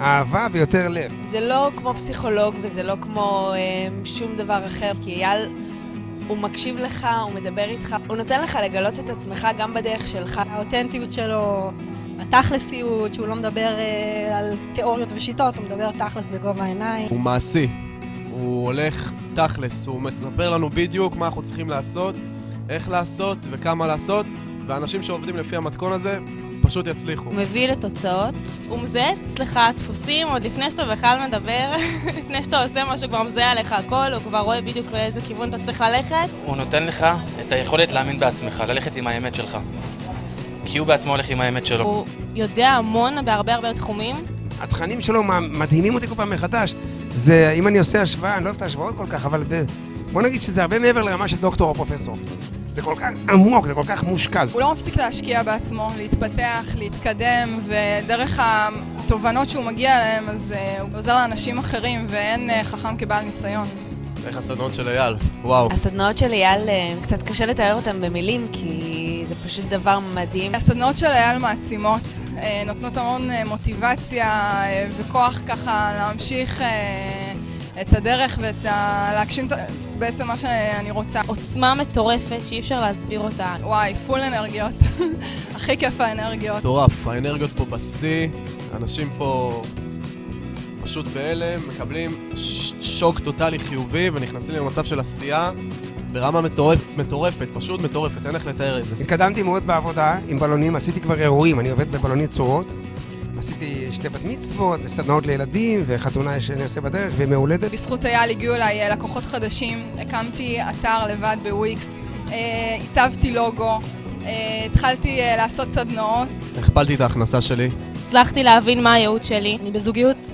אהבה ויותר לב. זה לא כמו פסיכולוג וזה לא כמו אה, שום דבר אחר, כי אייל... הוא מקשיב לך, הוא מדבר איתך, הוא נותן לך לגלות את עצמך גם בדרך שלך. האותנטיות שלו, התכלסיות, שהוא לא מדבר אה, על תיאוריות ושיטות, הוא מדבר תכלס בגובה העיניים. הוא מעשי. הוא הולך תכלס, הוא מספר לנו בדיוק מה אנחנו צריכים לעשות, איך לעשות וכמה לעשות, ואנשים שעובדים לפי המתכון הזה פשוט יצליחו. הוא מביא לתוצאות. הוא מזהה אצלך דפוסים עוד לפני שאתה בכלל מדבר, לפני שאתה עושה משהו, כבר מזהה עליך הכל, הוא כבר רואה בדיוק לאיזה כיוון אתה צריך ללכת. הוא נותן לך את היכולת להאמין בעצמך, ללכת עם האמת שלך. כי הוא בעצמו הולך עם האמת שלו. הוא יודע המון בהרבה הרבה תחומים. התכנים שלו מדהימים אותי כל פעם מחדש. זה, אם אני עושה השוואה, אני לא אוהב את ההשוואות כל כך, אבל בוא נגיד שזה הרבה מעבר לרמה של דוקטור או פרופסור. זה כל כך עמוק, זה כל כך מושקע. הוא לא מפסיק להשקיע בעצמו, להתפתח, להתקדם, ודרך התובנות שהוא מגיע אליהן, אז uh, הוא עוזר לאנשים אחרים, ואין uh, חכם כבעל ניסיון. איך הסדנאות של אייל? וואו. הסדנאות של אייל, אה, קצת קשה לתאר אותן במילים, כי זה פשוט דבר מדהים. הסדנאות של אייל מעצימות, נותנות המון מוטיבציה וכוח ככה להמשיך את הדרך ואת ה... להגשים בעצם מה שאני רוצה. עוצמה מטורפת שאי אפשר להסביר אותה. וואי, פול אנרגיות. הכי כיף האנרגיות. מטורף, האנרגיות פה בשיא, אנשים פה פשוט בהלם, מקבלים שוק טוטאלי חיובי ונכנסים למצב של עשייה. ברמה מטורפת, מטורפת, פשוט מטורפת, אין איך לתאר את זה. התקדמתי מאוד בעבודה עם בלונים, עשיתי כבר אירועים, אני עובד בבלונית צורות. עשיתי שתי בת מצוות, וסדנאות לילדים, וחתונה שאני עושה בדרך, ומהולדת. בזכות אייל הגיעו אליי אה, לקוחות חדשים, הקמתי אתר לבד בוויקס, אה, הצבתי לוגו, אה, התחלתי לעשות סדנאות. הכפלתי את ההכנסה שלי. הצלחתי להבין מה הייעוד שלי. אני בזוגיות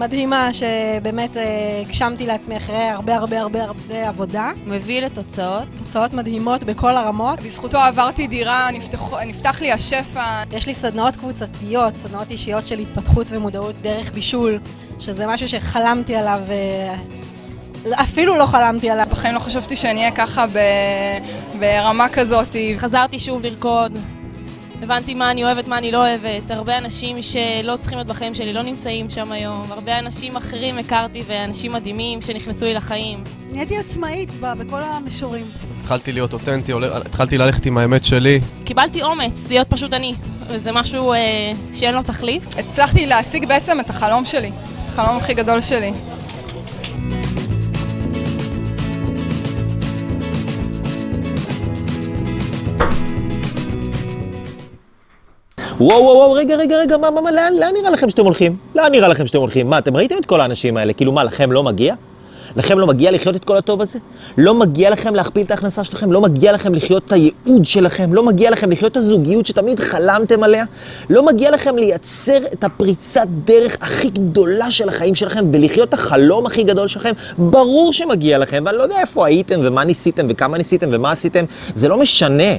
מדהימה שבאמת הגשמתי לעצמי אחרי הרבה הרבה הרבה הרבה עבודה. מביא לתוצאות. תוצאות מדהימות בכל הרמות. בזכותו עברתי דירה, נפתח, נפתח לי השפע. יש לי סדנאות קבוצתיות, סדנאות אישיות של התפתחות ומודעות דרך בישול, שזה משהו שחלמתי עליו אפילו לא חלמתי עליו. בחיים לא חשבתי שאני אהיה ככה ב... ברמה כזאת. חזרתי שוב לרקוד. הבנתי מה אני אוהבת, מה אני לא אוהבת. הרבה אנשים שלא צריכים להיות בחיים שלי לא נמצאים שם היום. הרבה אנשים אחרים הכרתי ואנשים מדהימים שנכנסו לי לחיים. נהייתי עצמאית בכל המישורים. התחלתי להיות אותנטי, התחלתי ללכת עם האמת שלי. קיבלתי אומץ להיות פשוט אני. וזה משהו אה, שאין לו תחליף. הצלחתי להשיג בעצם את החלום שלי. החלום הכי גדול שלי. וואו וואו וואו, רגע רגע רגע, מה מה מה, לאן, לאן נראה לכם שאתם הולכים? לאן נראה לכם שאתם הולכים? מה, אתם ראיתם את כל האנשים האלה? כאילו מה, לכם לא מגיע? לכם לא מגיע לחיות את כל הטוב הזה? לא מגיע לכם להכפיל את ההכנסה שלכם? לא מגיע לכם לחיות את הייעוד שלכם? לא מגיע לכם לחיות את הזוגיות שתמיד חלמתם עליה? לא מגיע לכם לייצר את הפריצת דרך הכי גדולה של החיים שלכם ולחיות את החלום הכי גדול שלכם? ברור שמגיע לכם, ואני לא יודע איפה הייתם ומה ניסיתם וכמה ניסיתם ומה עשיתם, זה לא משנה.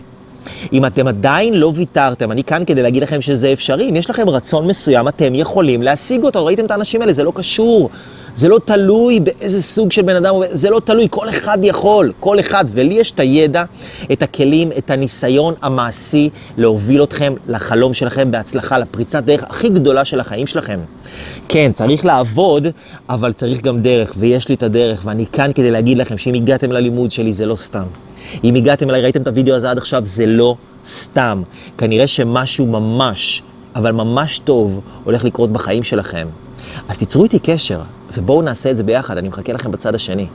אם אתם עדיין לא ויתרתם, אני כאן כדי להגיד לכם שזה אפשרי. אם יש לכם רצון מסוים, אתם יכולים להשיג אותו. ראיתם את האנשים האלה, זה לא קשור. זה לא תלוי באיזה סוג של בן אדם, זה לא תלוי, כל אחד יכול, כל אחד. ולי יש את הידע, את הכלים, את הניסיון המעשי להוביל אתכם לחלום שלכם בהצלחה, לפריצת דרך הכי גדולה של החיים שלכם. כן, צריך לעבוד, אבל צריך גם דרך, ויש לי את הדרך, ואני כאן כדי להגיד לכם שאם הגעתם ללימוד שלי זה לא סתם. אם הגעתם אליי, ראיתם את הוידאו הזה עד עכשיו, זה לא סתם. כנראה שמשהו ממש, אבל ממש טוב, הולך לקרות בחיים שלכם. אז תיצרו איתי קשר, ובואו נעשה את זה ביחד, אני מחכה לכם בצד השני.